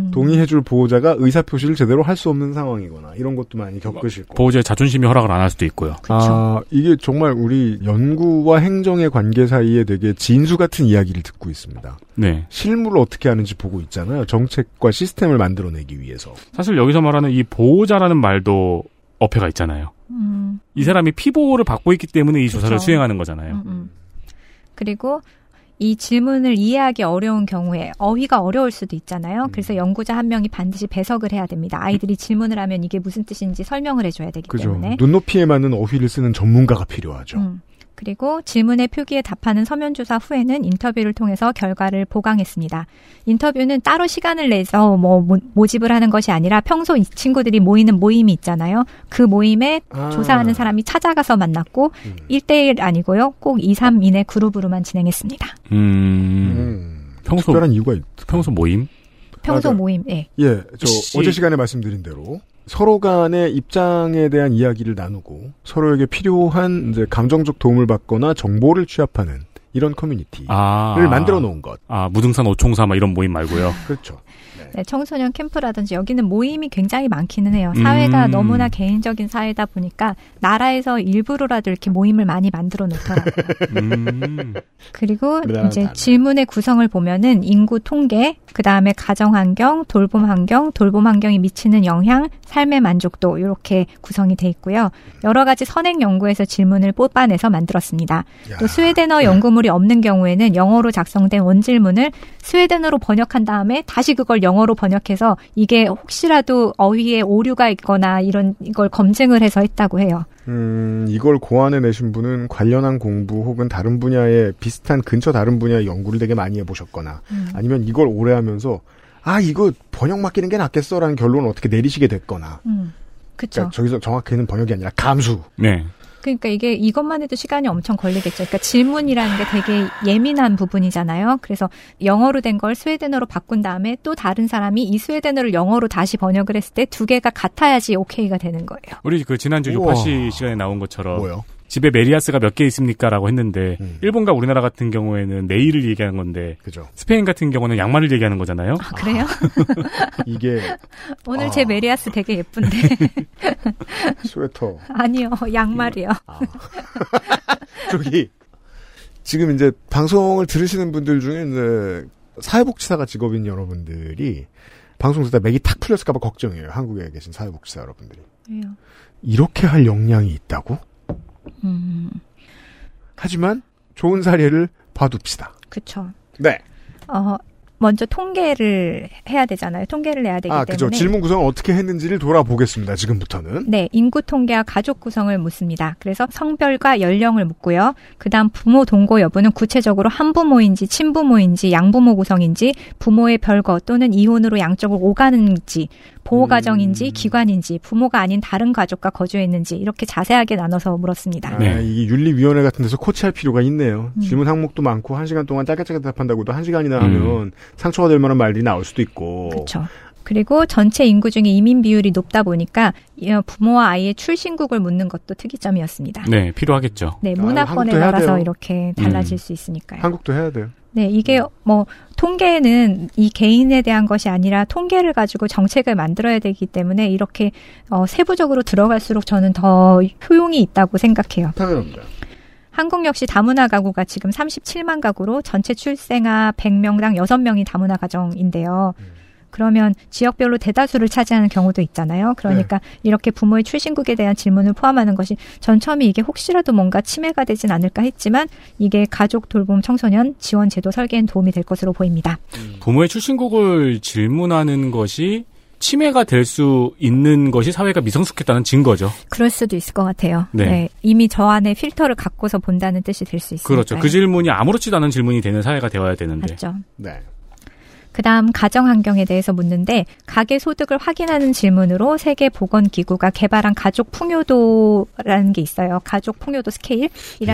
음. 동의해줄 보호자가 의사 표시를 제대로 할 수 없는 상황이거나 이런 것도 많이 겪으실 거고. 보호자의 자존심이 허락을 안 할 수도 있고요. 아, 이게 정말 우리 연구와 행정의 관계 사이에 되게 진수 같은 이야기를 듣고 있습니다. 네. 실무를 어떻게 하는지 보고 있잖아요. 정책과 시스템을 만들어내기 위해서. 사실 여기서 말하는 이 보호자라는 말도 어폐가 있잖아요. 음, 이 사람이 피보호를 받고 있기 때문에 이 조사를 그쵸. 수행하는 거잖아요. 음, 음. 그리고 이 질문을 이해하기 어려운 경우에 어휘가 어려울 수도 있잖아요. 그래서 연구자 한 명이 반드시 배석을 해야 됩니다. 아이들이 질문을 하면 이게 무슨 뜻인지 설명을 해줘야 되기 그죠. 때문에. 눈높이에 맞는 어휘를 쓰는 전문가가 필요하죠. 음. 그리고 질문의 표기에 답하는 서면 조사 후에는 인터뷰를 통해서 결과를 보강했습니다. 인터뷰는 따로 시간을 내서 뭐 모- 모집을 하는 것이 아니라 평소 이 친구들이 모이는 모임이 있잖아요. 그 모임에 아. 조사하는 사람이 찾아가서 만났고 음. 1대1 아니고요. 꼭 2, 3인의 그룹으로만 진행했습니다. 음, 음. 평소 특별한 이유가 있... 평소 모임? 평소 맞아요. 모임, 예. 예, 저 씨. 어제 시간에 말씀드린 대로 서로 간의 입장에 대한 이야기를 나누고 서로에게 필요한 이제 감정적 도움을 받거나 정보를 취합하는 이런 커뮤니티를 아. 만들어 놓은 것. 아, 무등산 오총사 막 이런 모임 말고요. 그렇죠. 네, 청소년 캠프라든지 여기는 모임이 굉장히 많기는 해요. 사회가 음. 너무나 개인적인 사회다 보니까 나라에서 일부러라도 이렇게 모임을 많이 만들어 놓더라고요. 음. 그리고 이제. 질문의 구성을 보면은 인구 통계, 그 다음에 가정 환경, 돌봄 환경, 돌봄 환경이 미치는 영향, 삶의 만족도 이렇게 구성이 돼 있고요. 여러 가지 선행 연구에서 질문을 뽑아내서 만들었습니다. 야. 또 스웨덴어 연구물 이 없는 경우에는 영어로 작성된 원질문을 스웨덴어로 번역한 다음에 다시 그걸 영어로 번역해서 이게 혹시라도 어휘에 오류가 있거나 이런 이걸 검증을 해서 했다고 해요. 음, 이걸 고안해 내신 분은 관련한 공부 혹은 다른 분야의 비슷한 근처 다른 분야의 연구를 되게 많이 해보셨거나 아니면 이걸 오래 하면서 아 이거 번역 맡기는 게 낫겠어라는 결론을 어떻게 내리시게 됐거나 음. 그쵸. 그러니까 저기서 정확히는 번역이 아니라 감수 네. 그러니까 이게 이것만 해도 시간이 엄청 걸리겠죠. 그러니까 질문이라는 게 되게 예민한 부분이잖아요. 그래서 영어로 된 걸 스웨덴어로 바꾼 다음에 또 다른 사람이 이 스웨덴어를 영어로 다시 번역을 했을 때 두 개가 같아야지 오케이가 되는 거예요. 우리 그 지난주. 요팟시 시간에 나온 것처럼 뭐요? 집에 메리야스가 몇 개 있습니까라고 했는데 음. 일본과 우리나라 같은 경우에는 내의를 얘기하는 건데 그죠. 스페인 같은 경우는 양말을 얘기하는 거잖아요. 아, 그래요? 이게 오늘 아. 제 메리야스 되게 예쁜데. 스웨터 아니요, 양말이요. 아. 저기 지금 이제 방송을 들으시는 분들 중에 이제 사회복지사가 직업인 여러분들이 방송 듣다 맥이 탁 풀렸을까봐 걱정이에요. 한국에 계신 사회복지사 여러분들이 왜요? 이렇게 할 역량이 있다고? 음, 하지만 좋은 사례를 봐둡시다. 그쵸. 네. 어, 먼저 통계를 해야 되잖아요. 통계를 내야 되기 아, 때문에. 그죠. 질문 구성을 어떻게 했는지를 돌아보겠습니다. 지금부터는. 네, 인구 통계와 가족 구성을 묻습니다. 그래서 성별과 연령을 묻고요. 그다음 부모 동거 여부는 구체적으로 한부모인지 친부모인지 양부모 구성인지 부모의 별거 또는 이혼으로 양쪽을 오가는지 보호 가정인지 기관인지 부모가 아닌 다른 가족과 거주했는지 이렇게 자세하게 나눠서 물었습니다. 아, 네. 이게 윤리위원회 같은 데서 코치할 필요가 있네요. 음. 질문 항목도 많고 한 시간 동안 짧게 짧게 답한다고도 한 시간이나 음. 하면 상처가 될 만한 말들이 나올 수도 있고. 그렇죠. 그리고 전체 인구 중에 이민 비율이 높다 보니까 이 부모와 아이의 출신국을 묻는 것도 특이점이었습니다. 네, 필요하겠죠. 네, 아, 문화권에 따라서 돼요. 이렇게 달라질 음. 수 있으니까요. 한국도 해야 돼요. 네, 이게 뭐 통계는 이 개인에 대한 것이 아니라 통계를 가지고 정책을 만들어야 되기 때문에 이렇게 어, 세부적으로 들어갈수록 저는 더 효용이 있다고 생각해요. 당연합니다. 한국 역시 다문화 가구가 지금 37만 가구로 전체 출생아 100명당 6명이 다문화 가정인데요. 그러면 지역별로 대다수를 차지하는 경우도 있잖아요. 그러니까 이렇게 부모의 출신국에 대한 질문을 포함하는 것이 전 처음에 이게 혹시라도 뭔가 침해가 되진 않을까 했지만 이게 가족 돌봄 청소년 지원 제도 설계엔 도움이 될 것으로 보입니다. 부모의 출신국을 질문하는 것이 침해가 될 수 있는 것이 사회가 미성숙했다는 증거죠. 그럴 수도 있을 것 같아요. 네. 이미 저 안에 필터를 갖고서 본다는 뜻이 될 수 있으니까. 그렇죠. 그 질문이 아무렇지도 않은 질문이 되는 사회가 되어야 되는데. 맞죠. 네. 그다음 가정 환경에 대해서 묻는데 가계 소득을 확인하는 질문으로 세계 보건 기구가 개발한 가족 풍요도라는 게 있어요. 가족 풍요도 스케일이라는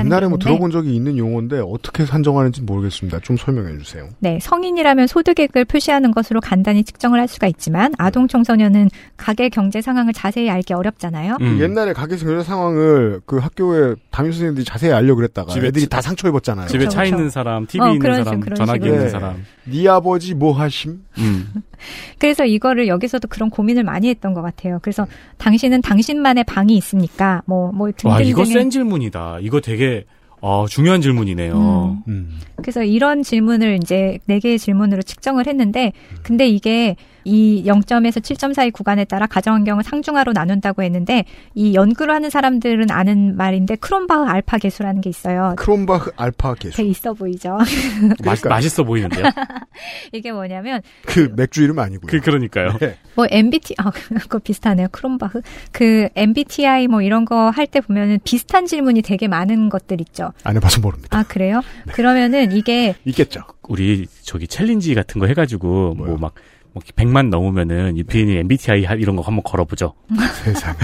옛날에 게뭐 들어본 적이 있는 용어인데 어떻게 산정하는지 모르겠습니다. 좀 설명해 주세요. 네, 성인이라면 소득액을 표시하는 것으로 간단히 측정을 할 수가 있지만 아동 청소년은 가계 경제 상황을 자세히 알기 어렵잖아요. 음. 옛날에 가게 경제 상황을 그 학교에 담임 선생님들이 자세히 알려 그랬다가 집에 애들이 치- 다 상처 입었잖아요. 집에 그렇죠, 차 그렇죠. 있는 사람, TV 어, 있는 그런 사람, 식으로, 전화기 그런 있는. 사람. 네 아버지 뭐 수고하심. 음. 그래서 이거를 여기서도 그런 고민을 많이 했던 것 같아요. 그래서 당신은 당신만의 방이 있습니까? 뭐, 뭐 등등등의. 와 이거 센 질문이다. 이거 되게 어, 중요한 질문이네요. 음. 음. 그래서 이런 질문을 이제 네 개의 질문으로 측정을 했는데, 근데 이게 이 0점에서 7점 사이 구간에 따라 가정환경을 상중하로 나눈다고 했는데, 이 연구를 하는 사람들은 아는 말인데, 크롬바흐 알파 계수라는 게 있어요. 크롬바흐 알파 계수. 되게 있어 보이죠? 맛, 맛있어 보이는데요. 이게 뭐냐면, 그 맥주 이름 아니고요. 그 그러니까요. 네. 뭐 MBT 아 그거 비슷하네요. 크롬바흐. 그 MBTI 뭐 이런 거 할 때 보면은 비슷한 질문이 되게 많은 것들 있죠. 안 해봐서 모릅니다. 아 그래요? 그러면은 이게 있겠죠. 우리 저기 챌린지 같은 거 해가지고? 뭐 막 뭐 100만 넘으면은 유피인이 MBTI 하- 이런 거 한번 걸어보죠. 세상에.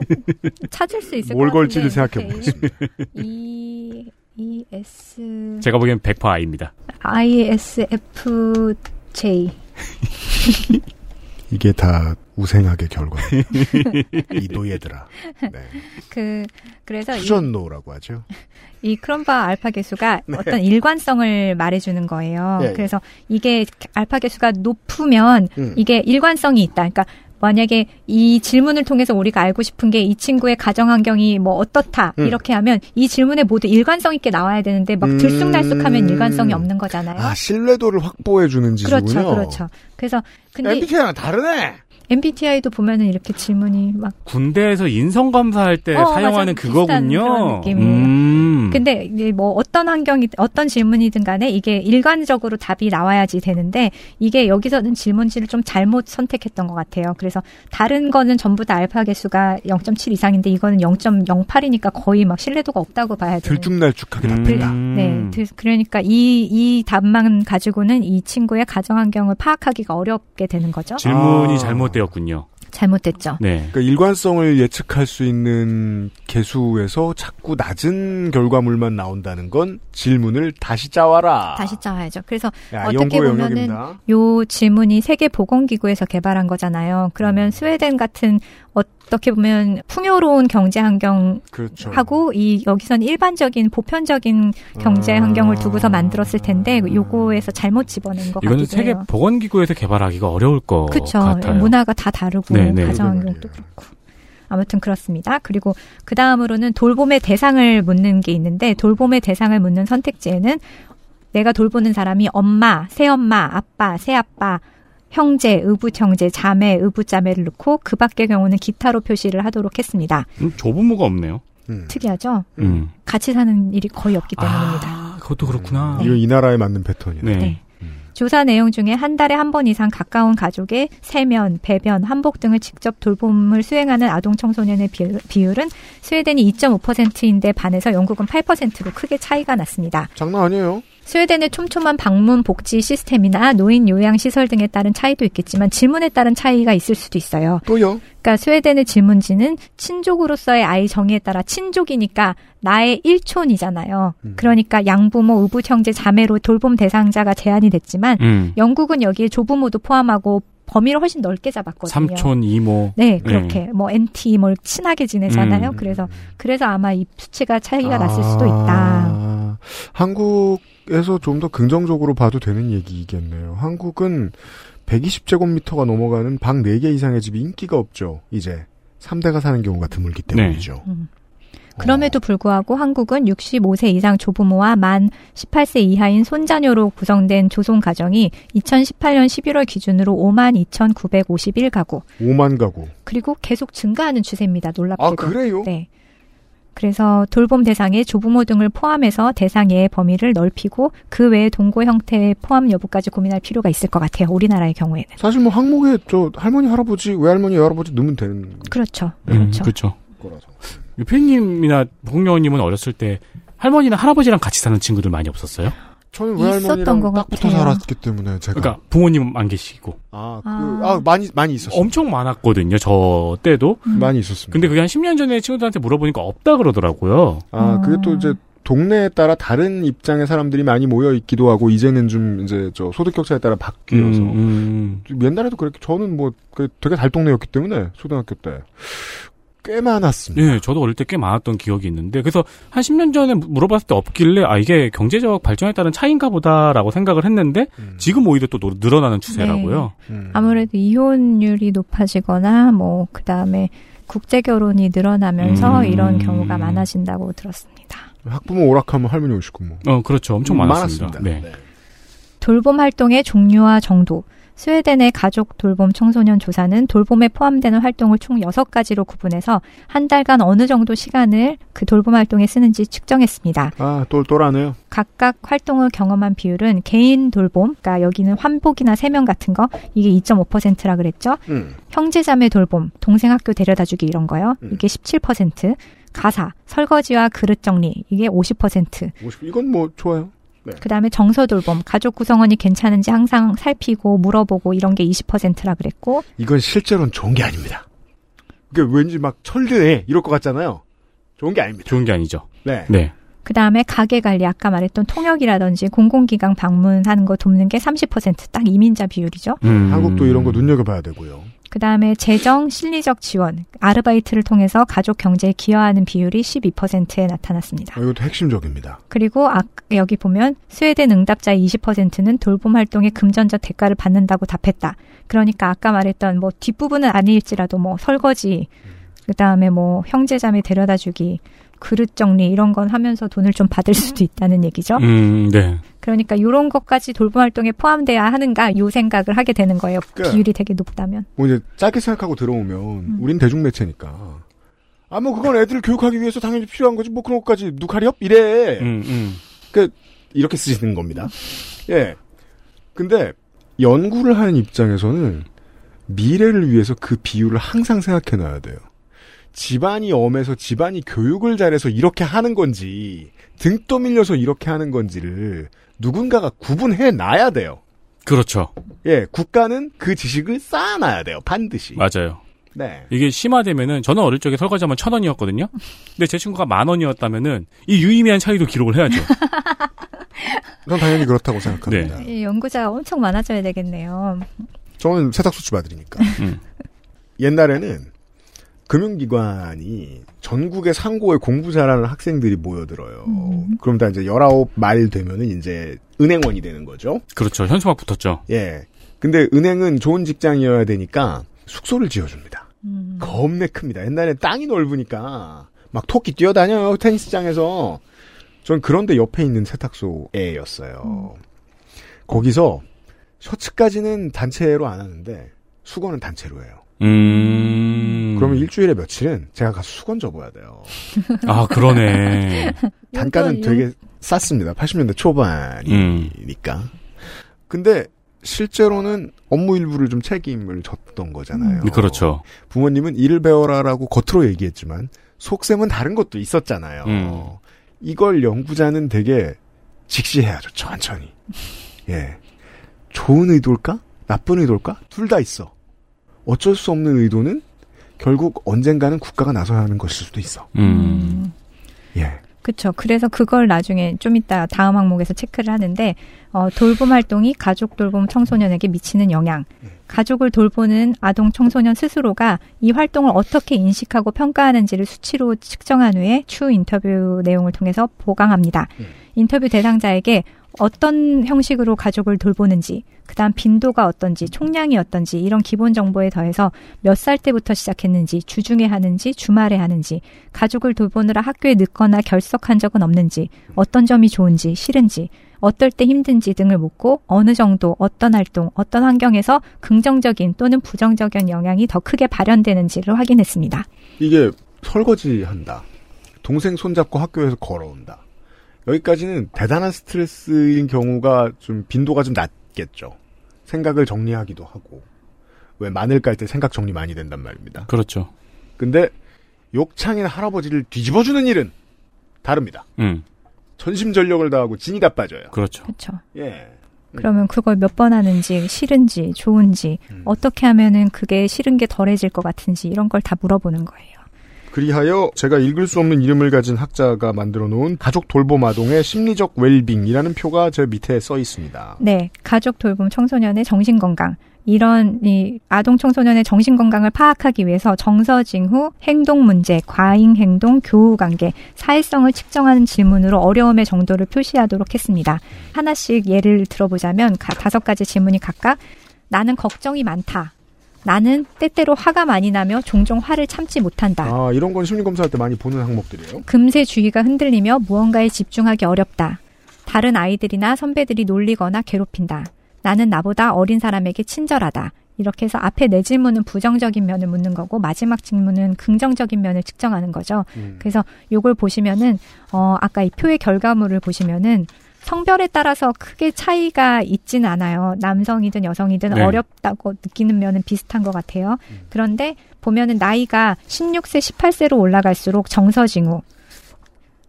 찾을 수 있을 뭘것 같은데. 걸지를 생각해. 보겠습니다. E E S 제가 보기엔 100% I입니다. I S F J 이게 다 우생학의 결과. 이 노예들아. 네. 그 그래서 이, 푸전노라고 하죠. 이 크롬바 알파 계수가 어떤 일관성을 말해주는 거예요. 네. 그래서 이게 알파 계수가 높으면 음. 이게 일관성이 있다. 그러니까 만약에 이 질문을 통해서 우리가 알고 싶은 게 이 친구의 가정 환경이 뭐 어떻다 음. 이렇게 하면 이 질문에 모두 일관성 있게 나와야 되는데 막 음. 들쑥날쑥하면 일관성이 없는 거잖아요. 아, 신뢰도를 확보해 주는 지수군요. 그렇죠, 그렇죠. 그래서 근데 MBTI랑 다르네. MBTI도 보면은 이렇게 질문이 막 군대에서 인성 검사할 때 어, 사용하는 그거군요. 그런 느낌이에요. 음. 근데 이제 뭐 어떤 환경이 어떤 질문이든 간에 이게 일관적으로 답이 나와야지 되는데 이게 여기서는 질문지를 좀 잘못 선택했던 것 같아요. 그래서 다른 거는 전부 다 알파 개수가 0.7 이상인데 이거는 0.08이니까 거의 막 신뢰도가 없다고 봐야 돼요. 들쭉날쭉하게 음. 답했다. 네, 들- 그러니까 이, 이 답만 가지고는 이 친구의 가정 환경을 파악하기가 어렵게 되는 거죠. 질문이 아. 잘못되었군요. 잘못됐죠. 네. 그러니까 일관성을 예측할 수 있는 개수에서 자꾸 낮은 결과물만 나온다는 건 질문을 다시 짜와라. 다시 짜야죠. 그래서 야, 어떻게 보면은 영역입니다. 요 질문이 세계 보건기구에서 개발한 거잖아요. 그러면 스웨덴 같은 어 떻게 보면 풍요로운 경제 환경하고 그렇죠. 이 여기선 일반적인 보편적인 경제 아. 환경을 두고서 만들었을 텐데 요거에서 잘못 집어낸 것 이거는 같기도 세계 해요. 보건기구에서 개발하기가 어려울 것 그렇죠. 같아요. 문화가 다 다르고 네, 네. 가정 그러게 환경도 말이에요. 그렇고. 아무튼 그렇습니다. 그리고 그 다음으로는 돌봄의 대상을 묻는 게 있는데 돌봄의 대상을 묻는 선택지에는 내가 돌보는 사람이 엄마, 새엄마, 아빠, 새아빠, 형제, 의붓형제, 자매, 의붓자매를 넣고 그 밖의 경우는 기타로 표시를 하도록 했습니다. 음, 조부모가 없네요. 음. 특이하죠? 음. 같이 사는 일이 거의 없기 때문입니다. 아, 그것도 그렇구나. 이거 이 나라에 맞는 패턴이네. 네. 네. 조사 내용 중에 한 달에 한 번 이상 가까운 가족의 세면, 배변, 한복 등을 직접 돌봄을 수행하는 아동 청소년의 비- 비율은 스웨덴이 2.5%인데 반해서 영국은 8%로 크게 차이가 났습니다. 장난 아니에요. 스웨덴의 촘촘한 방문 복지 시스템이나 노인 요양 시설 등에 따른 차이도 있겠지만 질문에 따른 차이가 있을 수도 있어요. 또요. 그러니까 스웨덴의 질문지는 친족으로서의 아이 정의에 따라 친족이니까 나의 일촌이잖아요. 음. 그러니까 양부모, 의붓 형제, 자매로 돌봄 대상자가 제한이 됐지만 음. 영국은 여기에 조부모도 포함하고 범위를 훨씬 넓게 잡았거든요. 삼촌, 이모. 네, 그렇게 뭐 NT 뭘 친하게 지내잖아요. 음. 그래서 그래서 아마 이 수치가 차이가 났을 수도 있다. 아, 한국에서 좀 더 긍정적으로 봐도 되는 얘기겠네요. 한국은 120제곱미터가 넘어가는 방 4개 이상의 집이 인기가 없죠. 이제 3대가 사는 경우가 드물기 때문이죠. 음. 그럼에도 불구하고 한국은 65세 이상 조부모와 만 18세 이하인 손자녀로 구성된 조손 가정이 2018년 11월 기준으로 5만 2,951 가구 5만 가구. 그리고 계속 증가하는 추세입니다. 놀랍게도. 아, 그래요? 네. 그래서 돌봄 대상에 조부모 등을 포함해서 대상의 범위를 넓히고 그 외에 동거 형태의 포함 여부까지 고민할 필요가 있을 것 같아요. 우리나라의 경우에는. 사실 뭐 항목에 저 할머니 할아버지 외할머니 외할아버지 넣으면 되는 그렇죠. 음, 그렇죠. 그렇죠. 유피님이나 복영님은 어렸을 때 할머니나 할아버지랑 같이 사는 친구들 많이 없었어요? 저는 있었던 외할머니랑 것 딱 붙어 같아요. 살았기 때문에 제가 그러니까 부모님 안 계시고 아, 그, 아. 아, 많이 많이 있었어요. 엄청 많았거든요. 저 때도. 음. 많이 있었습니다. 근데 그게 한 10년 전에 친구들한테 물어보니까 없다 그러더라고요. 아, 그게 또 어. 이제 동네에 따라 다른 입장의 사람들이 많이 모여 있기도 하고 이제는 좀 이제 저 소득 격차에 따라 바뀌어서 음, 음. 옛날에도 그렇게 저는 뭐그 되게 달동네였기 때문에 초등학교 때 꽤 많았습니다. 예, 저도 어릴 때 꽤 많았던 기억이 있는데 그래서 한 10년 전에 물어봤을 때 없길래 아 이게 경제적 발전에 따른 차이인가 보다라고 생각을 했는데 음. 지금 오히려 또 노- 늘어나는 추세라고요. 음. 아무래도 이혼율이 높아지거나 뭐 그다음에 국제 결혼이 늘어나면서 음. 이런 경우가 많아진다고 들었습니다. 학부모 오락하면 할머니 오시고 뭐. 어, 그렇죠. 엄청 음, 많았습니다. 네. 돌봄 활동의 종류와 정도. 스웨덴의 가족 돌봄 청소년 조사는 돌봄에 포함되는 활동을 총 6가지로 구분해서 한 달간 어느 정도 시간을 그 돌봄 활동에 쓰는지 측정했습니다. 아, 똘똘하네요. 각각 활동을 경험한 비율은 개인 돌봄, 그러니까 여기는 환복이나 세면 같은 거, 이게 2.5%라 그랬죠. 음. 형제자매 돌봄, 동생 학교 데려다 주기 이런 거요. 음. 이게 17%. 가사, 설거지와 그릇 정리, 이게 50%. 50, 이건 뭐 좋아요. 그 다음에 정서 돌봄, 가족 구성원이 괜찮은지 항상 살피고 물어보고 이런 게 20%라 그랬고, 이건 실제로는 좋은 게 아닙니다. 그게 왠지 막 철드해 이럴 것 같잖아요. 좋은 게 아닙니다. 좋은 게 아니죠. 네. 네. 그 다음에 가게 관리, 아까 말했던 통역이라든지 공공기관 방문하는 거 돕는 게 30%딱 이민자 비율이죠. 음. 한국도 이런 거 눈여겨봐야 되고요. 그 다음에 재정, 심리적 지원, 아르바이트를 통해서 가족 경제에 기여하는 비율이 12%에 나타났습니다. 아, 이것도 핵심적입니다. 그리고 아, 여기 보면 스웨덴 응답자의 20%는 돌봄 활동의 금전적 대가를 받는다고 답했다. 그러니까 아까 말했던 뭐 뒷부분은 아닐지라도 뭐 설거지, 그 다음에 뭐 형제자매 데려다주기, 그릇 정리 이런 건 하면서 돈을 좀 받을 수도 있다는 얘기죠. 음, 네. 그러니까 이런 것까지 돌봄 활동에 포함돼야 하는가 요 생각을 하게 되는 거예요. 그러니까. 비율이 되게 높다면. 뭐 이제 짧게 생각하고 들어오면 우린 대중 매체니까. 아, 뭐 그건 애들을 교육하기 위해서 당연히 필요한 거지. 뭐 그런 것까지 누카리업 이래. 음, 음. 그 이렇게 쓰시는 겁니다. 예. 근데 연구를 하는 입장에서는 미래를 위해서 그 비율을 항상 생각해 놔야 돼요. 집안이 엄해서 집안이 교육을 잘해서 이렇게 하는 건지 등 떠밀려서 이렇게 하는 건지를 누군가가 구분해 놔야 돼요. 그렇죠. 예, 국가는 그 지식을 쌓아놔야 돼요. 반드시. 맞아요. 네. 이게 심화되면은 저는 어릴 적에 설거지하면 천 원이었거든요. 근데 제 친구가 만 원이었다면은 이 유의미한 차이도 기록을 해야죠. 전 당연히 그렇다고 생각합니다. 이 연구자가 엄청 많아져야 되겠네요. 저는 세탁소집 아들이니까. 음. 옛날에는 금융기관이 전국의 상고에 공부 잘하는 학생들이 모여들어요. 그럼 다 이제 19말 되면은 이제 은행원이 되는 거죠. 그렇죠. 현수막 붙었죠. 예. 근데 은행은 좋은 직장이어야 되니까 숙소를 지어줍니다. 겁내 큽니다. 옛날에 땅이 넓으니까 막 토끼 뛰어다녀요. 테니스장에서. 전 그런데 옆에 있는 세탁소에였어요. 거기서 셔츠까지는 단체로 안 하는데 수건은 단체로 해요. 음. 그러면 일주일에 며칠은 제가 가서 수건 접어야 돼요. 아, 그러네. 단가는 되게 쌌습니다. 80년대 초반이니까. 근데 실제로는 업무 일부를 좀 책임을 졌던 거잖아요. 그렇죠. 부모님은 일을 배워라라고 겉으로 얘기했지만 속셈은 다른 것도 있었잖아요. 음. 이걸 연구자는 되게 직시해야죠. 천천히. 예. 좋은 의도일까? 나쁜 의도일까? 둘 다 있어. 어쩔 수 없는 의도는 결국 언젠가는 국가가 나서야 하는 것일 수도 있어. 음. 예. 그렇죠. 그래서 그걸 나중에 좀 이따 다음 항목에서 체크를 하는데 어, 돌봄 활동이 가족 돌봄 청소년에게 미치는 영향. 가족을 돌보는 아동 청소년 스스로가 이 활동을 어떻게 인식하고 평가하는지를 수치로 측정한 후에 추후 인터뷰 내용을 통해서 보강합니다. 인터뷰 대상자에게 어떤 형식으로 가족을 돌보는지, 그다음 빈도가 어떤지, 총량이 어떤지 이런 기본 정보에 더해서 몇 살 때부터 시작했는지, 주중에 하는지, 주말에 하는지, 가족을 돌보느라 학교에 늦거나 결석한 적은 없는지, 어떤 점이 좋은지, 싫은지, 어떨 때 힘든지 등을 묻고 어느 정도, 어떤 활동, 어떤 환경에서 긍정적인 또는 부정적인 영향이 더 크게 발현되는지를 확인했습니다. 이게 설거지 한다. 동생 손잡고 학교에서 걸어온다. 여기까지는 대단한 스트레스인 경우가 좀 빈도가 좀 낮겠죠. 생각을 정리하기도 하고. 왜 마늘 깔 때 생각 정리 많이 된단 말입니다. 그렇죠. 근데 욕창인 할아버지를 뒤집어주는 일은 다릅니다. 음. 전심전력을 다하고 진이 다 빠져요. 그렇죠. 그렇죠. 예. 그러면 그걸 몇 번 하는지, 싫은지, 좋은지, 어떻게 하면은 그게 싫은 게 덜해질 것 같은지 이런 걸 다 물어보는 거예요. 그리하여 제가 읽을 수 없는 이름을 가진 학자가 만들어 놓은 가족 돌봄 아동의 심리적 웰빙이라는 표가 제 밑에 써 있습니다. 네, 가족 돌봄 청소년의 정신 건강. 이런 이 아동 청소년의 정신 건강을 파악하기 위해서 정서 징 후 행동 문제, 과잉 행동, 교우 관계, 사회성을 측정하는 질문으로 어려움의 정도를 표시하도록 했습니다. 하나씩 예를 들어보자면 가- 다섯 가지 질문이 각각 나는 걱정이 많다. 나는 때때로 화가 많이 나며 종종 화를 참지 못한다. 아, 이런 건 심리 검사할 때 많이 보는 항목들이에요. 금세 주의가 흔들리며 무언가에 집중하기 어렵다. 다른 아이들이나 선배들이 놀리거나 괴롭힌다. 나는 나보다 어린 사람에게 친절하다. 이렇게 해서 앞에 네 질문은 부정적인 면을 묻는 거고 마지막 질문은 긍정적인 면을 측정하는 거죠. 음. 그래서 요걸 보시면은 어 아까 이 표의 결과물을 보시면은 성별에 따라서 크게 차이가 있지는 않아요. 남성이든 여성이든 네. 어렵다고 느끼는 면은 비슷한 것 같아요. 그런데 보면은 나이가 16세, 18세로 올라갈수록 정서징후,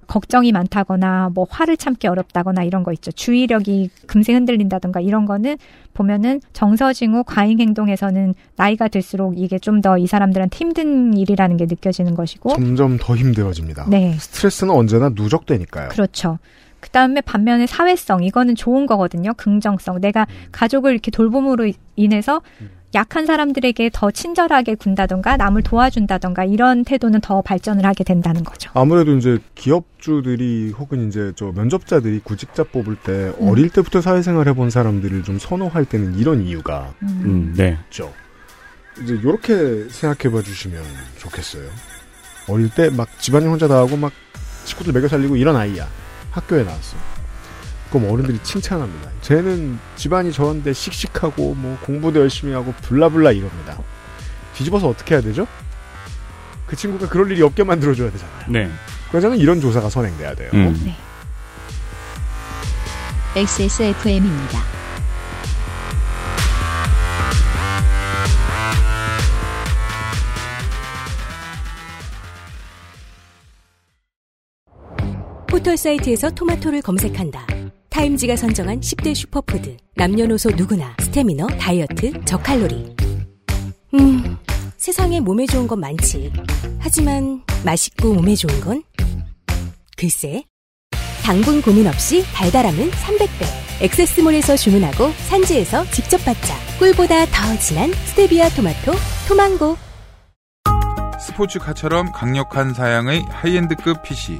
걱정이 많다거나 뭐 화를 참기 어렵다거나 이런 거 있죠. 주의력이 금세 흔들린다던가 이런 거는 보면은 정서징후 과잉 행동에서는 나이가 들수록 이게 좀 더 이 사람들한테 힘든 일이라는 게 느껴지는 것이고 점점 더 힘들어집니다. 네. 스트레스는 언제나 누적되니까요. 그렇죠. 그 다음에 반면에 사회성, 이거는 좋은 거거든요. 긍정성. 내가 가족을 이렇게 돌봄으로 이- 인해서 약한 사람들에게 더 친절하게 군다던가 남을 도와준다던가 이런 태도는 더 발전을 하게 된다는 거죠. 아무래도 이제 기업주들이 혹은 이제 저 면접자들이 구직자 뽑을 때 음. 어릴 때부터 사회생활 해본 사람들을 좀 선호할 때는 이런 이유가 음, 네. 있죠. 이제 이렇게 생각해봐 주시면 좋겠어요. 어릴 때 막 집안일 혼자 다 하고 막 식구들 먹여 살리고 이런 아이야. 학교에 나왔어. 그럼 어른들이 칭찬합니다. 쟤는 집안이 저런데 씩씩하고 뭐 공부도 열심히 하고 블라블라 이럽니다. 뒤집어서 어떻게 해야 되죠? 그 친구가 그럴 일이 없게 만들어줘야 되잖아요. 네. 그래서는 이런 조사가 선행돼야 돼요. 음. 네. XSFM입니다. 포털 사이트에서 토마토를 검색한다. 타임지가 선정한 10대 슈퍼푸드. 남녀노소 누구나 스태미너, 다이어트, 저칼로리. 음, 세상에 몸에 좋은 건 많지. 하지만 맛있고 몸에 좋은 건? 글쎄. 당분 고민 없이 달달함은 300배. 액세스몰에서 주문하고 산지에서 직접 받자. 꿀보다 더 진한 스테비아 토마토, 토망고. 스포츠카처럼 강력한 사양의 high-end급 PC.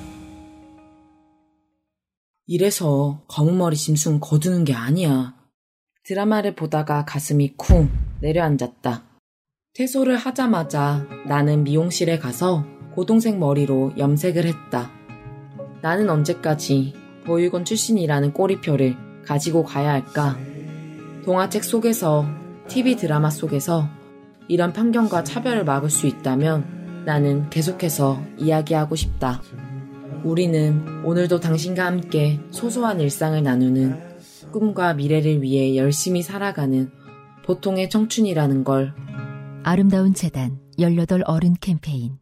이래서 검은머리 짐승 거두는 게 아니야. 드라마를 보다가 가슴이 쿵 내려앉았다. 퇴소를 하자마자 나는 미용실에 가서 고동색 머리로 염색을 했다. 나는 언제까지 보육원 출신이라는 꼬리표를 가지고 가야 할까? 동화책 속에서, TV 드라마 속에서 이런 편견과 차별을 막을 수 있다면 나는 계속해서 이야기하고 싶다. 우리는 오늘도 당신과 함께 소소한 일상을 나누는 꿈과 미래를 위해 열심히 살아가는 보통의 청춘이라는 걸 아름다운 재단 18 어른 캠페인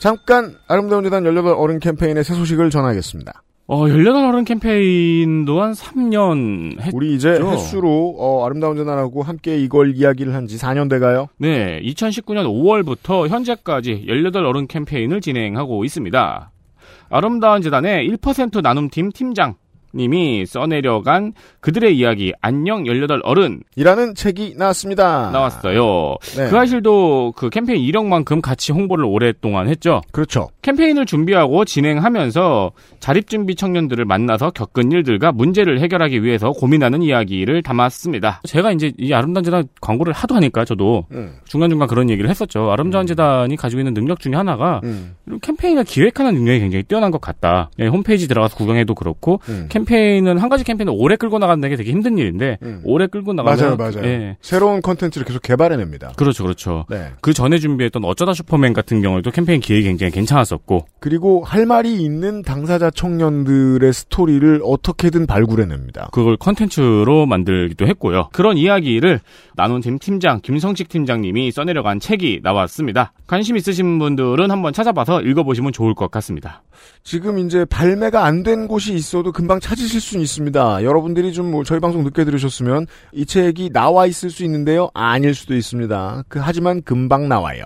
잠깐 아름다운 재단 18 어른 캠페인의 새 소식을 전하겠습니다. 어, 18 어른 캠페인도 한 3년 했, 우리 이제. 횟수로 어, 아름다운 재단하고 함께 이걸 이야기를 한 지 4년 돼가요. 네, 2019년 5월부터 현재까지 18 어른 캠페인을 진행하고 있습니다. 아름다운 재단의 1% 나눔팀 팀장 님이 써내려간 그들의 이야기 안녕 18 어른 이라는 책이 나왔습니다. 나왔어요. 네. 그 사실도 그 캠페인 이력만큼 같이 홍보를 오랫동안 했죠. 그렇죠. 캠페인을 준비하고 진행하면서 자립준비 청년들을 만나서 겪은 일들과 문제를 해결하기 위해서 고민하는 이야기를 담았습니다. 제가 이제 이 아름다운 재단 광고를 하도 하니까 저도 음, 중간중간 그런 얘기를 했었죠. 아름다운 재단이 가지고 있는 능력 중에 하나가 음, 캠페인을 기획하는 능력이 굉장히 뛰어난 것 같다. 예, 홈페이지 들어가서 구경해도 그렇고 음. 캠페인은 한 가지 캠페인을 오래 끌고 나가는 게 되게 힘든 일인데 음. 오래 끌고 나가면 맞아요, 맞아요. 예. 새로운 컨텐츠를 계속 개발해냅니다. 그렇죠, 그렇죠. 네. 그 전에 준비했던 어쩌다 슈퍼맨 같은 경우에도 캠페인 기획이 굉장히 괜찮았었고 그리고 할 말이 있는 당사자 청년들의 스토리를 어떻게든 발굴해냅니다. 그걸 컨텐츠로 만들기도 했고요. 그런 이야기를 나눈 팀 팀장 김성식 팀장님이 써내려간 책이 나왔습니다. 관심 있으신 분들은 한번 찾아봐서 읽어보시면 좋을 것 같습니다. 지금 이제 발매가 안 된 곳이 있어도 금방 찾으실 수는 있습니다. 여러분들이 좀 뭐 저희 방송 늦게 들으셨으면 이 책이 나와 있을 수 있는데요. 아닐 수도 있습니다. 그 하지만 금방 나와요.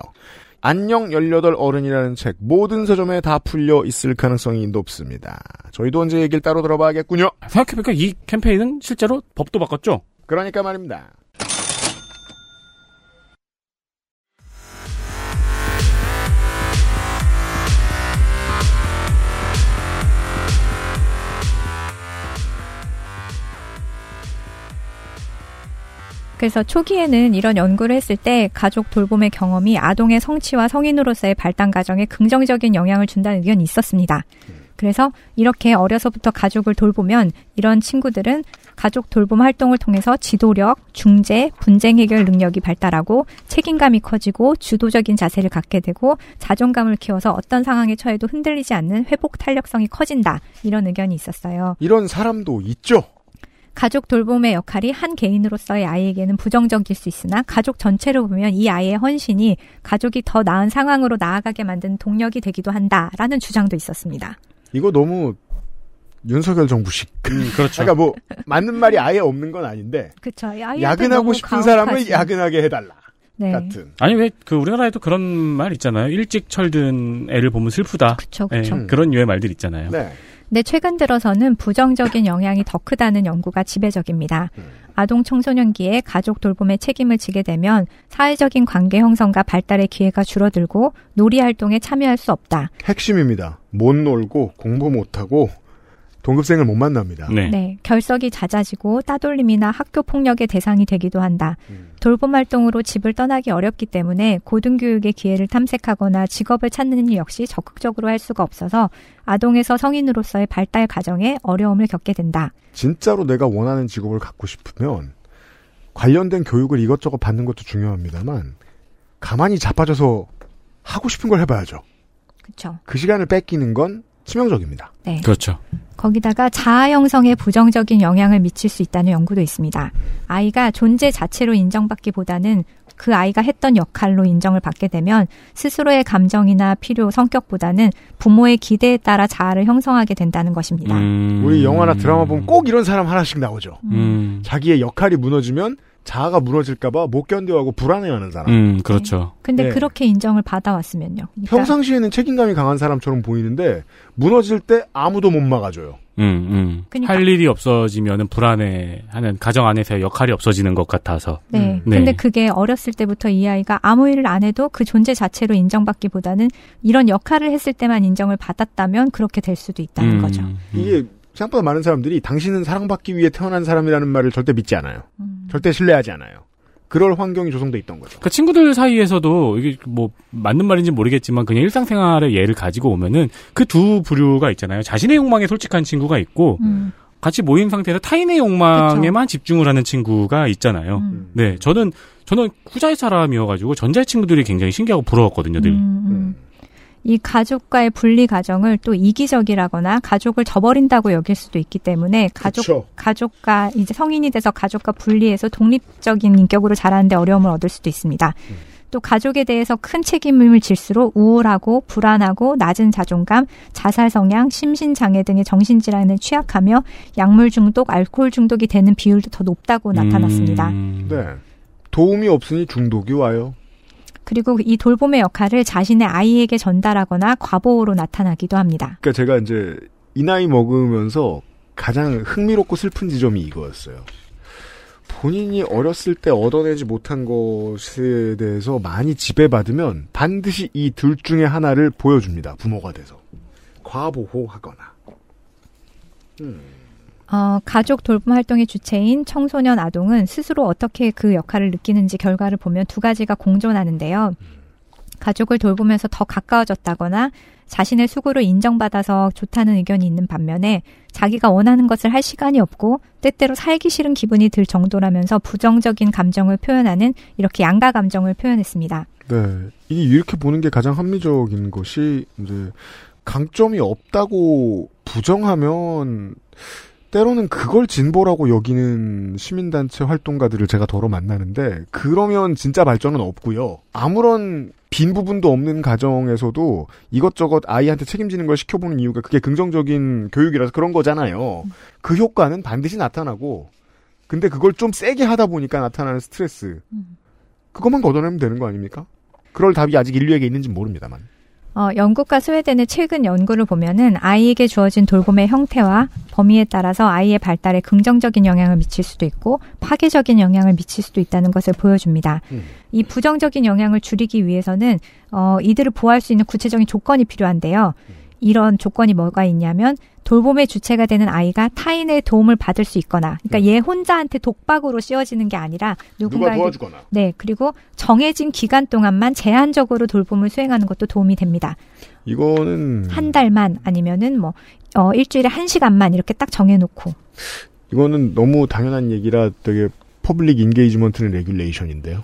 안녕 18 어른이라는 책 모든 서점에 다 풀려 있을 가능성이 높습니다. 저희도 언제 얘기를 따로 들어봐야겠군요. 생각해보니까 이 캠페인은 실제로 법도 바꿨죠? 그러니까 말입니다. 그래서 초기에는 이런 연구를 했을 때 가족 돌봄의 경험이 아동의 성취와 성인으로서의 발달 과정에 긍정적인 영향을 준다는 의견이 있었습니다. 그래서 이렇게 어려서부터 가족을 돌보면 이런 친구들은 가족 돌봄 활동을 통해서 지도력, 중재, 분쟁 해결 능력이 발달하고 책임감이 커지고 주도적인 자세를 갖게 되고 자존감을 키워서 어떤 상황에 처해도 흔들리지 않는 회복 탄력성이 커진다. 이런 의견이 있었어요. 이런 사람도 있죠. 가족 돌봄의 역할이 한 개인으로서의 아이에게는 부정적일 수 있으나 가족 전체로 보면 이 아이의 헌신이 가족이 더 나은 상황으로 나아가게 만드는 동력이 되기도 한다라는 주장도 있었습니다. 이거 너무 윤석열 정부식. 그렇죠. 그러니까 뭐 맞는 말이 아예 없는 건 아닌데 그렇죠. 야근하고 싶은 사람을 야근하게 해달라. 네. 같은. 아니 왜 그 우리나라에도 그런 말 있잖아요. 일찍 철든 애를 보면 슬프다. 그쵸. 그런 류의 말들 있잖아요. 네. 근데 최근 들어서는 부정적인 영향이 더 크다는 연구가 지배적입니다. 아동 청소년기에 가족 돌봄의 책임을 지게 되면 사회적인 관계 형성과 발달의 기회가 줄어들고 놀이 활동에 참여할 수 없다. 핵심입니다. 못 놀고 공부 못하고 동급생을 못 만납니다. 네, 결석이 잦아지고 따돌림이나 학교 폭력의 대상이 되기도 한다. 돌봄 활동으로 집을 떠나기 어렵기 때문에 고등교육의 기회를 탐색하거나 직업을 찾는 일 역시 적극적으로 할 수가 없어서 아동에서 성인으로서의 발달 과정에 어려움을 겪게 된다. 진짜로 내가 원하는 직업을 갖고 싶으면 관련된 교육을 이것저것 받는 것도 중요합니다만 가만히 자빠져서 하고 싶은 걸 해봐야죠. 그렇죠. 그 시간을 뺏기는 건 치명적입니다. 네. 그렇죠. 거기다가 자아 형성에 부정적인 영향을 미칠 수 있다는 연구도 있습니다. 아이가 존재 자체로 인정받기보다는 그 아이가 했던 역할로 인정을 받게 되면 스스로의 감정이나 필요, 성격보다는 부모의 기대에 따라 자아를 형성하게 된다는 것입니다. 음. 우리 영화나 드라마 보면 꼭 이런 사람 하나씩 나오죠. 음. 자기의 역할이 무너지면 자아가 무너질까봐 못 견뎌하고 불안해하는 사람. 음, 그렇죠. 근데 네. 그렇게 인정을 받아왔으면요. 그러니까 평상시에는 책임감이 강한 사람처럼 보이는데 무너질 때 아무도 못 막아줘요. 음, 음. 그러니까- 할 일이 없어지면은 불안해하는 가정 안에서의 역할이 없어지는 것 같아서. 네. 네. 근데 그게 어렸을 때부터 이 아이가 아무 일을 안 해도 그 존재 자체로 인정받기보다는 이런 역할을 했을 때만 인정을 받았다면 그렇게 될 수도 있다는 음, 거죠. 음. 이게 생각보다 많은 사람들이 당신은 사랑받기 위해 태어난 사람이라는 말을 절대 믿지 않아요. 음. 절대 신뢰하지 않아요. 그럴 환경이 조성돼 있던 거죠. 그 친구들 사이에서도 이게 뭐 맞는 말인지 모르겠지만 그냥 일상생활의 예를 가지고 오면은 그 두 부류가 있잖아요. 자신의 욕망에 솔직한 친구가 있고 음. 같이 모인 상태에서 타인의 욕망에만 집중을 하는 친구가 있잖아요. 음. 네, 저는 저는 후자의 사람이어가지고 전자의 친구들이 굉장히 신기하고 부러웠거든요. 늘. 음, 음. 이 가족과의 분리 가정을 또 이기적이라거나 가족을 저버린다고 여길 수도 있기 때문에 가족 그쵸. 가족과 이제 성인이 돼서 가족과 분리해서 독립적인 인격으로 자라는데 어려움을 얻을 수도 있습니다. 또 가족에 대해서 큰 책임을 질수록 우울하고 불안하고 낮은 자존감, 자살 성향, 심신 장애 등의 정신 질환에 취약하며 약물 중독, 알코올 중독이 되는 비율도 더 높다고 나타났습니다. 음. 네. 도움이 없으니 중독이 와요. 그리고 이 돌봄의 역할을 자신의 아이에게 전달하거나 과보호로 나타나기도 합니다. 그러니까 제가 이제 이 나이 먹으면서 가장 흥미롭고 슬픈 지점이 이거였어요. 본인이 어렸을 때 얻어내지 못한 것에 대해서 많이 지배받으면 반드시 이 둘 중에 하나를 보여줍니다. 부모가 돼서. 과보호하거나. 어, 가족 돌봄 활동의 주체인 청소년 아동은 스스로 어떻게 그 역할을 느끼는지 결과를 보면 두 가지가 공존하는데요. 가족을 돌보면서 더 가까워졌다거나 자신의 수고로 인정받아서 좋다는 의견이 있는 반면에 자기가 원하는 것을 할 시간이 없고 때때로 살기 싫은 기분이 들 정도라면서 부정적인 감정을 표현하는 이렇게 양가 감정을 표현했습니다. 네. 이렇게 보는 게 가장 합리적인 것이 이제 강점이 없다고 부정하면 때로는 그걸 진보라고 여기는 시민단체 활동가들을 제가 더러 만나는데 그러면 진짜 발전은 없고요. 아무런 빈 부분도 없는 가정에서도 이것저것 아이한테 책임지는 걸 시켜보는 이유가 그게 긍정적인 교육이라서 그런 거잖아요. 그 효과는 반드시 나타나고 근데 그걸 좀 세게 하다 보니까 나타나는 스트레스 그것만 걷어내면 되는 거 아닙니까? 그럴 답이 아직 인류에게 있는지 모릅니다만. 어, 영국과 스웨덴의 최근 연구를 보면은 아이에게 주어진 돌봄의 형태와 범위에 따라서 아이의 발달에 긍정적인 영향을 미칠 수도 있고 파괴적인 영향을 미칠 수도 있다는 것을 보여줍니다. 음. 이 부정적인 영향을 줄이기 위해서는 어, 이들을 보호할 수 있는 구체적인 조건이 필요한데요. 이런 조건이 뭐가 있냐면 돌봄의 주체가 되는 아이가 타인의 도움을 받을 수 있거나, 그러니까 얘 혼자한테 독박으로 씌워지는 게 아니라 누군가에게 도와주거나. 네, 그리고 정해진 기간 동안만 제한적으로 돌봄을 수행하는 것도 도움이 됩니다. 이거는 한 달만 아니면은 뭐 어, 일주일에 한 시간만 이렇게 딱 정해놓고 이거는 너무 당연한 얘기라 되게 public engagement는 regulation인데요.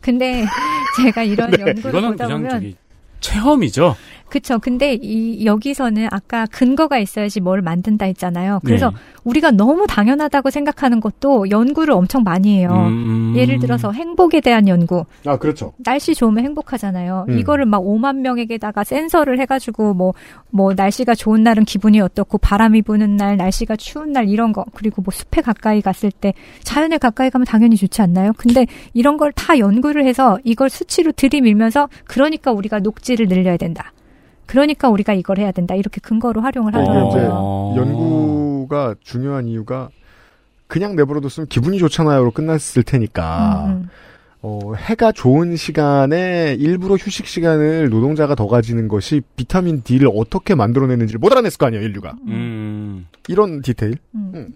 근데 제가 이런 연구를 이거는 보다 보면 저기 체험이죠. 그쵸. 근데 이 여기서는 아까 근거가 있어야지 뭘 만든다 했잖아요. 그래서 네. 우리가 너무 당연하다고 생각하는 것도 연구를 엄청 많이 해요. 음. 예를 들어서 행복에 대한 연구. 아 그렇죠. 날씨 좋으면 행복하잖아요. 음. 이거를 막 5만 명에게다가 센서를 해 가지고 뭐, 뭐 날씨가 좋은 날은 기분이 어떻고 바람이 부는 날, 날씨가 추운 날 이런 거. 그리고 뭐 숲에 가까이 갔을 때 자연에 가까이 가면 당연히 좋지 않나요? 근데 이런 걸 다 연구를 해서 이걸 수치로 들이밀면서 그러니까 우리가 녹지를 늘려야 된다. 그러니까 우리가 이걸 해야 된다. 이렇게 근거로 활용을 이제 하더라고요. 어. 연구가 중요한 이유가 그냥 내버려뒀으면 기분이 좋잖아요로 끝났을 테니까 음, 음. 어, 해가 좋은 시간에 일부러 휴식 시간을 노동자가 더 가지는 것이 비타민 D를 어떻게 만들어내는지를 못 알아냈을 거 아니에요 인류가 음. 이런 디테일 음. 음.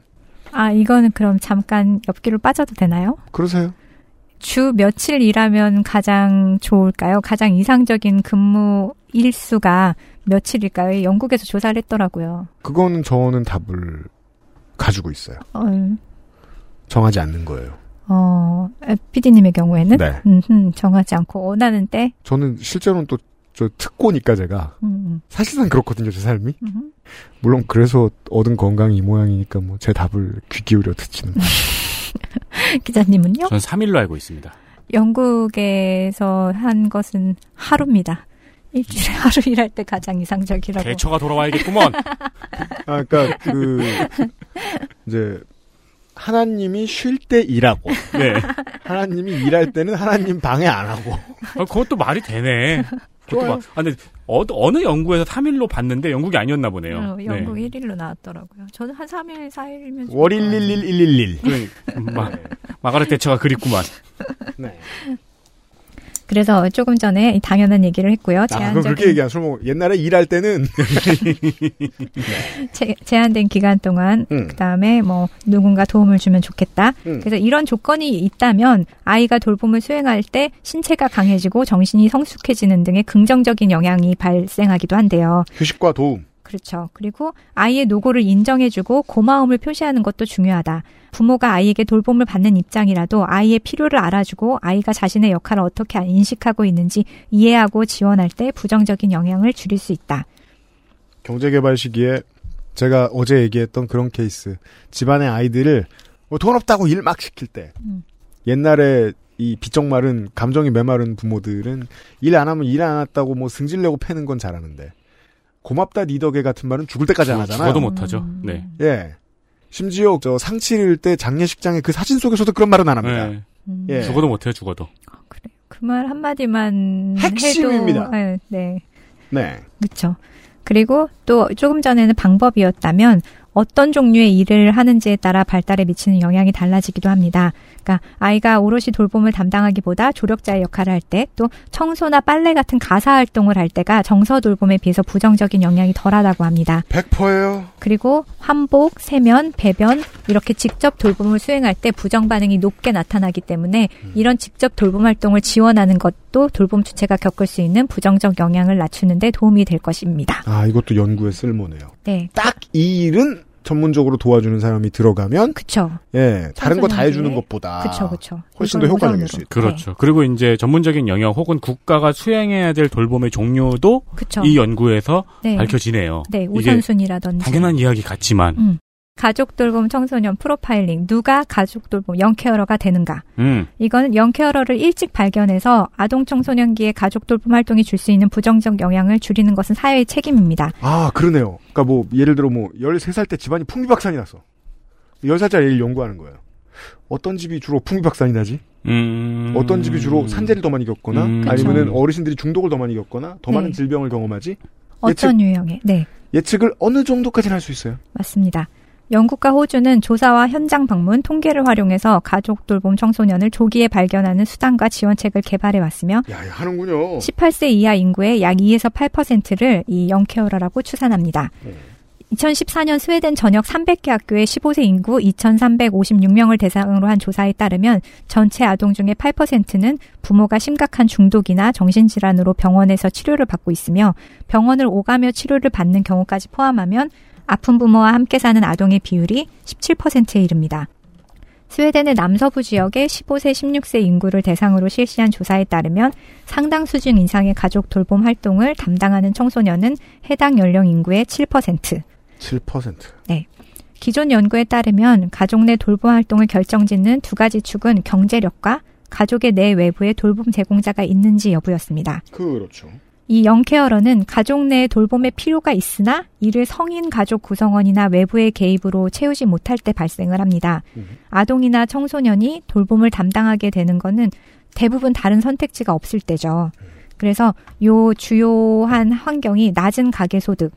아, 이거는 그럼 잠깐 옆길로 빠져도 되나요? 그러세요 주 며칠 일하면 가장 좋을까요? 가장 이상적인 근무 일수가 며칠일까요? 영국에서 조사를 했더라고요. 그거는 저는 답을 가지고 있어요 어, 정하지 않는 거예요 어, PD님의 경우에는? 네. 음흠, 정하지 않고 원하는 때? 저는 실제로는 또 저 특고니까 제가 음, 사실상 그렇거든요 제 삶이 음, 음. 물론 그래서 얻은 건강이 이 모양이니까 뭐 제 답을 귀 기울여 듣지는 기자님은요? 전 3일로 알고 있습니다. 영국에서 한 것은 하루입니다. 일주일에 하루 일할 때 가장 이상적이라고. 개처가 돌아와야겠구먼. 아, 그러니까 그 이제 하나님이 쉴 때 일하고 네. 하나님이 일할 때는 하나님 방해 안 하고 아, 그것도 말이 되네. 그것도. 막, 아, 근데 어, 어느 연구에서 3일로 봤는데 영국이 아니었나 보네요. 어, 영국 네. 1일로 나왔더라고요. 저는 한 3일, 4일이면. 월일 일일 일일일 그러니까 마, 마가렛 대처가 그립구만. 네. 그래서 조금 전에 이 당연한 얘기를 했고요. 아, 제한적인 그렇게 얘기한 술 먹고 옛날에 일할 때는 제, 제한된 기간 동안 음. 그다음에 뭐 누군가 도움을 주면 좋겠다. 음. 그래서 이런 조건이 있다면 아이가 돌봄을 수행할 때 신체가 강해지고 정신이 성숙해지는 등의 긍정적인 영향이 발생하기도 한대요. 휴식과 도움. 그렇죠. 그리고 아이의 노고를 인정해주고 고마움을 표시하는 것도 중요하다. 부모가 아이에게 돌봄을 받는 입장이라도 아이의 필요를 알아주고 아이가 자신의 역할을 어떻게 인식하고 있는지 이해하고 지원할 때 부정적인 영향을 줄일 수 있다. 경제개발 시기에 제가 어제 얘기했던 그런 케이스. 집안의 아이들을 뭐돈 없다고 일 막 시킬 때 음. 옛날에 이 비쩍 마른 감정이 메마른 부모들은 일 안 하면 일 안 했다고 뭐 승질내고 패는 건 잘하는데 고맙다 니 덕에 같은 말은 죽을 때까지 안 하잖아요. 죽어도 못하죠. 네. 예. 심지어 저 상치를 때 장례식장의 그 사진 속에서도 그런 말은 안 합니다. 네. 음. 예. 죽어도 못해요, 죽어도. 그말 한마디만 핵심입니다. 해도 아, 네. 네. 그렇죠. 그리고 또 조금 전에는 방법이었다면 어떤 종류의 일을 하는지에 따라 발달에 미치는 영향이 달라지기도 합니다. 그러니까 아이가 오롯이 돌봄을 담당하기보다 조력자의 역할을 할 때 또 청소나 빨래 같은 가사 활동을 할 때가 정서 돌봄에 비해서 부정적인 영향이 덜하다고 합니다. 100%예요. 그리고 환복, 세면, 배변 이렇게 직접 돌봄을 수행할 때 부정 반응이 높게 나타나기 때문에 이런 직접 돌봄 활동을 지원하는 것도 돌봄 주체가 겪을 수 있는 부정적 영향을 낮추는 데 도움이 될 것입니다. 아, 이것도 연구에 쓸모네요. 네. 딱 이 일은 전문적으로 도와주는 사람이 들어가면 그쵸. 예, 다른 거 다 해주는 것보다 그쵸, 그쵸. 훨씬 더 효과적일. 수 있다. 그렇죠. 그리고 이제 전문적인 영역 혹은 국가가 수행해야 될 돌봄의 종류도 그쵸. 이 연구에서 네. 밝혀지네요. 네, 우선순위라든지. 당연한 이야기 같지만, 음. 가족 돌봄 청소년 프로파일링 누가 가족 돌봄 영케어러가 되는가 음, 이건 영케어러를 일찍 발견해서 아동 청소년기에 가족 돌봄 활동이 줄 수 있는 부정적 영향을 줄이는 것은 사회의 책임입니다. 아, 그러네요. 그러니까 뭐 예를 들어 뭐 13살 때 집안이 풍비박산이 났어. 10살짜리 애를 연구하는 거예요. 어떤 집이 주로 풍비박산이 나지? 음. 어떤 집이 주로 산재를 더 많이 겪거나 음. 아니면은 그쵸. 어르신들이 중독을 더 많이 겪거나 더 네. 많은 질병을 경험하지? 어떤 유형의 네 예측을 어느 정도까지는 할 수 있어요. 맞습니다. 영국과 호주는 조사와 현장 방문, 통계를 활용해서 가족 돌봄 청소년을 조기에 발견하는 수단과 지원책을 개발해 왔으며 야, 야, 하는군요. 18세 이하 인구의 약 2에서 8%를 이 영케어러라고 추산합니다. 2014년 스웨덴 전역 300개 학교의 15세 인구 2,356명을 대상으로 한 조사에 따르면 전체 아동 중에 8%는 부모가 심각한 중독이나 정신질환으로 병원에서 치료를 받고 있으며 병원을 오가며 치료를 받는 경우까지 포함하면 아픈 부모와 함께 사는 아동의 비율이 17%에 이릅니다. 스웨덴의 남서부 지역의 15세, 16세 인구를 대상으로 실시한 조사에 따르면 상당 수준 이상의 가족 돌봄 활동을 담당하는 청소년은 해당 연령 인구의 7%. 7%. 네. 기존 연구에 따르면 가족 내 돌봄 활동을 결정짓는 두 가지 축은 경제력과 가족의 내 외부에 돌봄 제공자가 있는지 여부였습니다. 그렇죠. 이 영케어러는 가족 내 돌봄의 필요가 있으나 이를 성인 가족 구성원이나 외부의 개입으로 채우지 못할 때 발생을 합니다. 아동이나 청소년이 돌봄을 담당하게 되는 것은 대부분 다른 선택지가 없을 때죠. 그래서 요 주요한 환경이 낮은 가계 소득,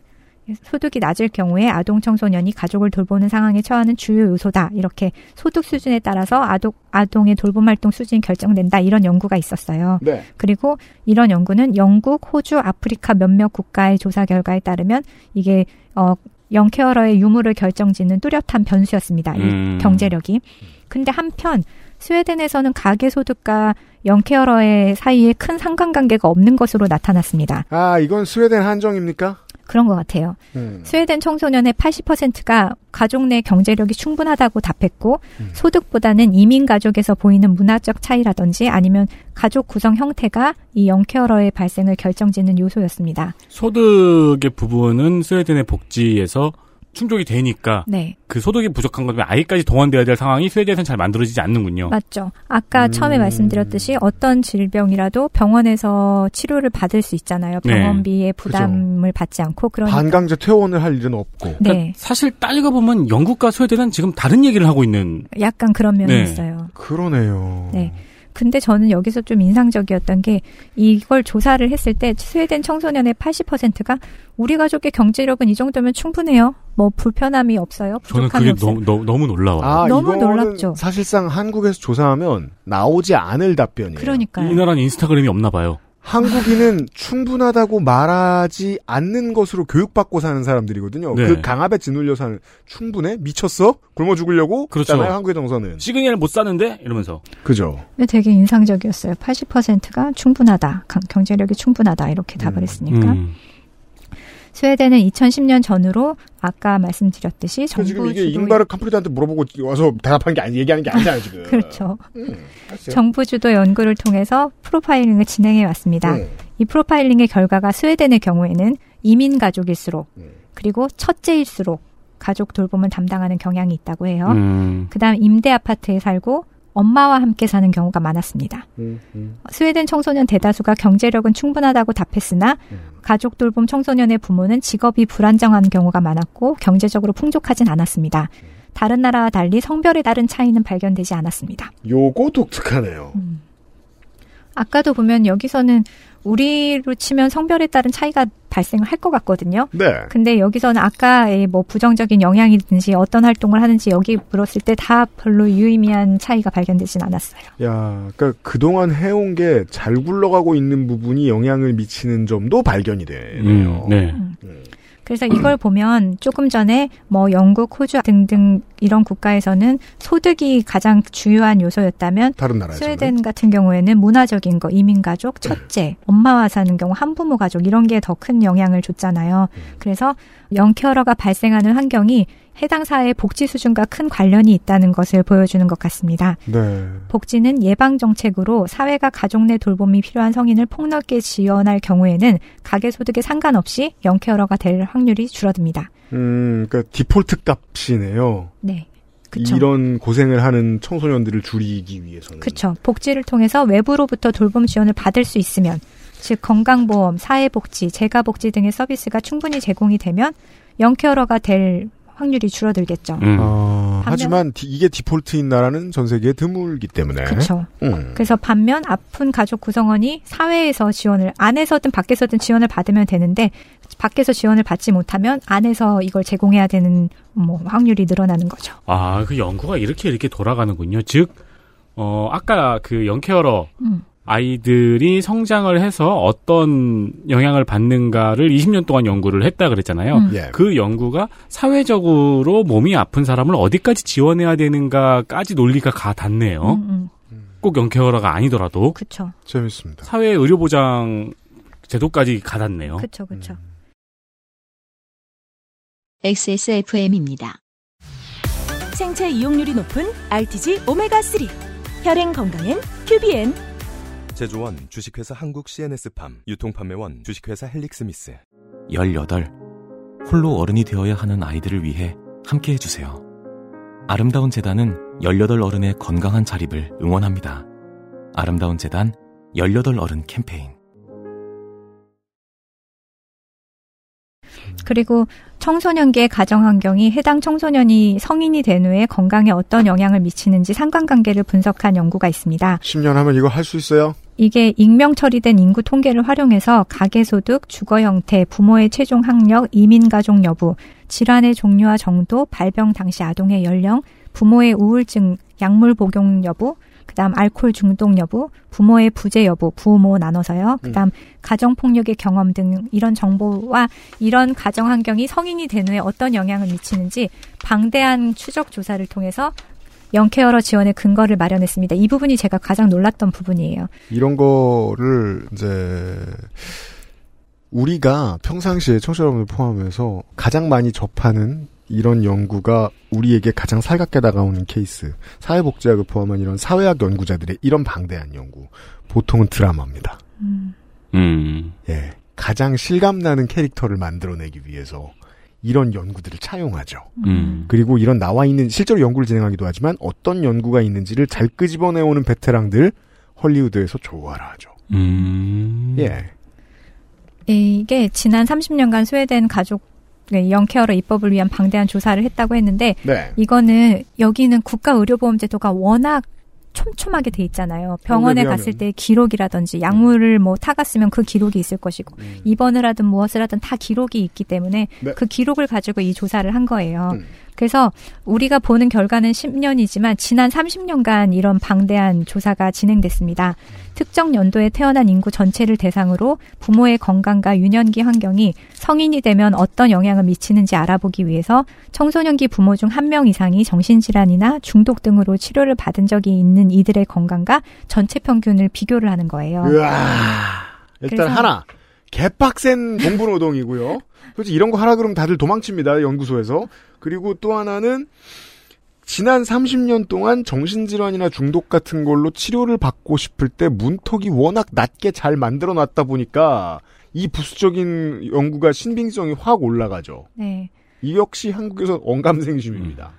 소득이 낮을 경우에 아동 청소년이 가족을 돌보는 상황에 처하는 주요 요소다. 이렇게 소득 수준에 따라서 아동, 아동의 돌봄 활동 수준이 결정된다. 이런 연구가 있었어요. 네. 그리고 이런 연구는 영국, 호주, 아프리카 몇몇 국가의 조사 결과에 따르면 이게 어 영케어러의 유무를 결정짓는 뚜렷한 변수였습니다. 이 음. 경제력이. 근데 한편 스웨덴에서는 가계 소득과 영케어러의 사이에 큰 상관관계가 없는 것으로 나타났습니다. 아, 이건 스웨덴 한정입니까? 그런 것 같아요. 음. 스웨덴 청소년의 80%가 가족 내 경제력이 충분하다고 답했고 음. 소득보다는 이민 가족에서 보이는 문화적 차이라든지 아니면 가족 구성 형태가 이 영케어러의 발생을 결정짓는 요소였습니다. 소득의 부분은 스웨덴의 복지에서 충족이 되니까 네. 그 소득이 부족한 거면 아이까지 동원돼야 될 상황이 스웨덴에서는 잘 만들어지지 않는군요. 맞죠. 아까 음. 처음에 말씀드렸듯이 어떤 질병이라도 병원에서 치료를 받을 수 있잖아요. 네. 병원비의 부담을 받지 않고 그러니까 반강제 퇴원을 할 일은 없고. 네. 그러니까 사실 따지고 보면 영국과 스웨덴은 지금 다른 얘기를 하고 있는 약간 그런 면이 네. 있어요. 그러네요. 네. 근데 저는 여기서 좀 인상적이었던 게 이걸 조사를 했을 때 스웨덴 청소년의 80%가 우리 가족의 경제력은 이 정도면 충분해요. 뭐 불편함이 없어요. 저는 그게 없어요. 너무, 너무, 놀라워요. 아, 너무 놀랍죠. 사실상 한국에서 조사하면 나오지 않을 답변이에요. 그러니까요. 이 나라는 인스타그램이 없나 봐요. 한국인은 충분하다고 말하지 않는 것으로 교육받고 사는 사람들이거든요. 네. 그 강압에 짓눌려 사는 충분해? 미쳤어? 굶어 죽으려고? 그렇죠. 잖아요 한국의 정서는. 시그니엘 못 사는데 이러면서 그죠. 근데 되게 인상적이었어요. 80%가 충분하다. 강- 경제력이 충분하다. 이렇게 답을 했으니까. 음. 스웨덴은 2010년 전후로 아까 말씀드렸듯이 그 정부 지금 이게 주도의- 잉바르 캄프리드한테 물어보고 와서 대답한 게 아니, 얘기하는 게 아니잖아요, 지금. 그렇죠. 음. 정부 주도 연구를 통해서 프로파일링을 진행해 왔습니다. 음. 이 프로파일링의 결과가 스웨덴의 경우에는 이민 가족일수록 음. 그리고 첫째일수록 가족 돌봄을 담당하는 경향이 있다고 해요. 음. 그다음 임대 아파트에 살고 엄마와 함께 사는 경우가 많았습니다. 음, 음. 스웨덴 청소년 대다수가 경제력은 충분하다고 답했으나 음. 가족 돌봄 청소년의 부모는 직업이 불안정한 경우가 많았고 경제적으로 풍족하진 않았습니다. 다른 나라와 달리 성별에 따른 차이는 발견되지 않았습니다. 요거 독특하네요. 음. 아까도 보면 여기서는 우리로 치면 성별에 따른 차이가 발생을 할 것 같거든요. 네. 근데 여기서는 아까의 뭐 부정적인 영향이든지 어떤 활동을 하는지 여기 물었을 때 다 별로 유의미한 차이가 발견되진 않았어요. 야, 그러니까 그동안 해온 게 잘 굴러가고 있는 부분이 영향을 미치는 점도 발견이 되네요. 음, 네. 그래서 이걸 보면 조금 전에 뭐 영국, 호주 등등 이런 국가에서는 소득이 가장 주요한 요소였다면 다른 스웨덴 같은 경우에는 문화적인 거, 이민 가족, 첫째, 엄마와 사는 경우 한부모 가족 이런 게 더 큰 영향을 줬잖아요. 그래서 영케어러가 발생하는 환경이 해당 사회의 복지 수준과 큰 관련이 있다는 것을 보여주는 것 같습니다. 네. 복지는 예방 정책으로 사회가 가족 내 돌봄이 필요한 성인을 폭넓게 지원할 경우에는 가계 소득에 상관없이 영케어러가 될 확률이 줄어듭니다. 음, 그러니까 디폴트 값이네요. 네. 그쵸. 이런 고생을 하는 청소년들을 줄이기 위해서는. 그렇죠. 복지를 통해서 외부로부터 돌봄 지원을 받을 수 있으면 즉 건강보험, 사회복지, 재가복지 등의 서비스가 충분히 제공이 되면 영케어러가 될 확률이 줄어들겠죠. 음. 어, 반면- 하지만 디- 이게 디폴트인 나라는 전 세계에 드물기 때문에. 그렇죠. 음. 그래서 반면 아픈 가족 구성원이 사회에서 지원을 안에서든 밖에서든 지원을 받으면 되는데 밖에서 지원을 받지 못하면 안에서 이걸 제공해야 되는 뭐 확률이 늘어나는 거죠. 아, 그 연구가 이렇게 이렇게 돌아가는군요. 즉, 어, 아까 그 영케어러 음. 아이들이 성장을 해서 어떤 영향을 받는가를 20년 동안 연구를 했다 그랬잖아요. 음. 예. 그 연구가 사회적으로 몸이 아픈 사람을 어디까지 지원해야 되는가까지 논리가 가 닿네요. 음, 음. 꼭 영케어러가 아니더라도 그쵸. 재밌습니다. 사회 의료 보장 제도까지 가 닿네요. 그쵸, 그쵸. XSFM입니다. 생체 이용률이 높은 RTG 오메가3. 혈행 건강엔 큐비엔. 제조원 주식회사 한국 CNS팜 유통판매원 주식회사 헬릭스미스 18. 홀로 어른이 되어야 하는 아이들을 위해 함께 해주세요. 아름다운 재단은 18 어른의 건강한 자립을 응원합니다. 아름다운 재단 18 어른 캠페인. 그리고 청소년기의 가정 환경이 해당 청소년이 성인이 된 후에 건강에 어떤 영향을 미치는지 상관관계를 분석한 연구가 있습니다. 10년 하면 이거 할 수 있어요? 이게 익명 처리된 인구 통계를 활용해서 가계소득, 주거 형태, 부모의 최종 학력, 이민 가족 여부, 질환의 종류와 정도, 발병 당시 아동의 연령, 부모의 우울증, 약물 복용 여부, 그다음 알코올 중독 여부, 부모의 부재 여부, 부모 나눠서요. 그다음 가정 폭력의 경험 등 이런 정보와 이런 가정 환경이 성인이 된 후에 어떤 영향을 미치는지 방대한 추적 조사를 통해서 영케어러 지원의 근거를 마련했습니다. 이 부분이 제가 가장 놀랐던 부분이에요. 이런 거를 이제 우리가 평상시에 청취자 여러분들 포함해서 가장 많이 접하는 이런 연구가 우리에게 가장 살갑게 다가오는 케이스. 사회복지학을 포함한 이런 사회학 연구자들의 이런 방대한 연구. 보통은 드라마입니다. 음, 음. 예. 가장 실감나는 캐릭터를 만들어내기 위해서 이런 연구들을 차용하죠. 음. 그리고 이런 나와 있는 실제로 연구를 진행하기도 하지만 어떤 연구가 있는지를 잘 끄집어내오는 베테랑들 헐리우드에서 좋아라 하죠. 음. 예. 이게 지난 30년간 스웨덴 가족 네, 영케어러 입법을 위한 방대한 조사를 했다고 했는데 네. 이거는 여기는 국가 의료보험 제도가 워낙 촘촘하게 돼 있잖아요. 병원에 비하면. 갔을 때 기록이라든지 약물을 뭐 타갔으면 그 기록이 있을 것이고 음. 입원을 하든 무엇을 하든 다 기록이 있기 때문에 네. 그 기록을 가지고 이 조사를 한 거예요. 음. 그래서 우리가 보는 결과는 10년이지만 지난 30년간 이런 방대한 조사가 진행됐습니다. 특정 연도에 태어난 인구 전체를 대상으로 부모의 건강과 유년기 환경이 성인이 되면 어떤 영향을 미치는지 알아보기 위해서 청소년기 부모 중 한 명 이상이 정신질환이나 중독 등으로 치료를 받은 적이 있는 이들의 건강과 전체 평균을 비교를 하는 거예요. 으아. 일단 하나. 개빡센 공부 노동이고요. 솔직히 이런 거 하라 그러면 다들 도망칩니다. 연구소에서. 그리고 또 하나는 지난 30년 동안 정신질환이나 중독 같은 걸로 치료를 받고 싶을 때 문턱이 워낙 낮게 잘 만들어 놨다 보니까 이 부수적인 연구가 신빙성이 확 올라가죠. 네. 이 역시 한국에서 언감생심입니다.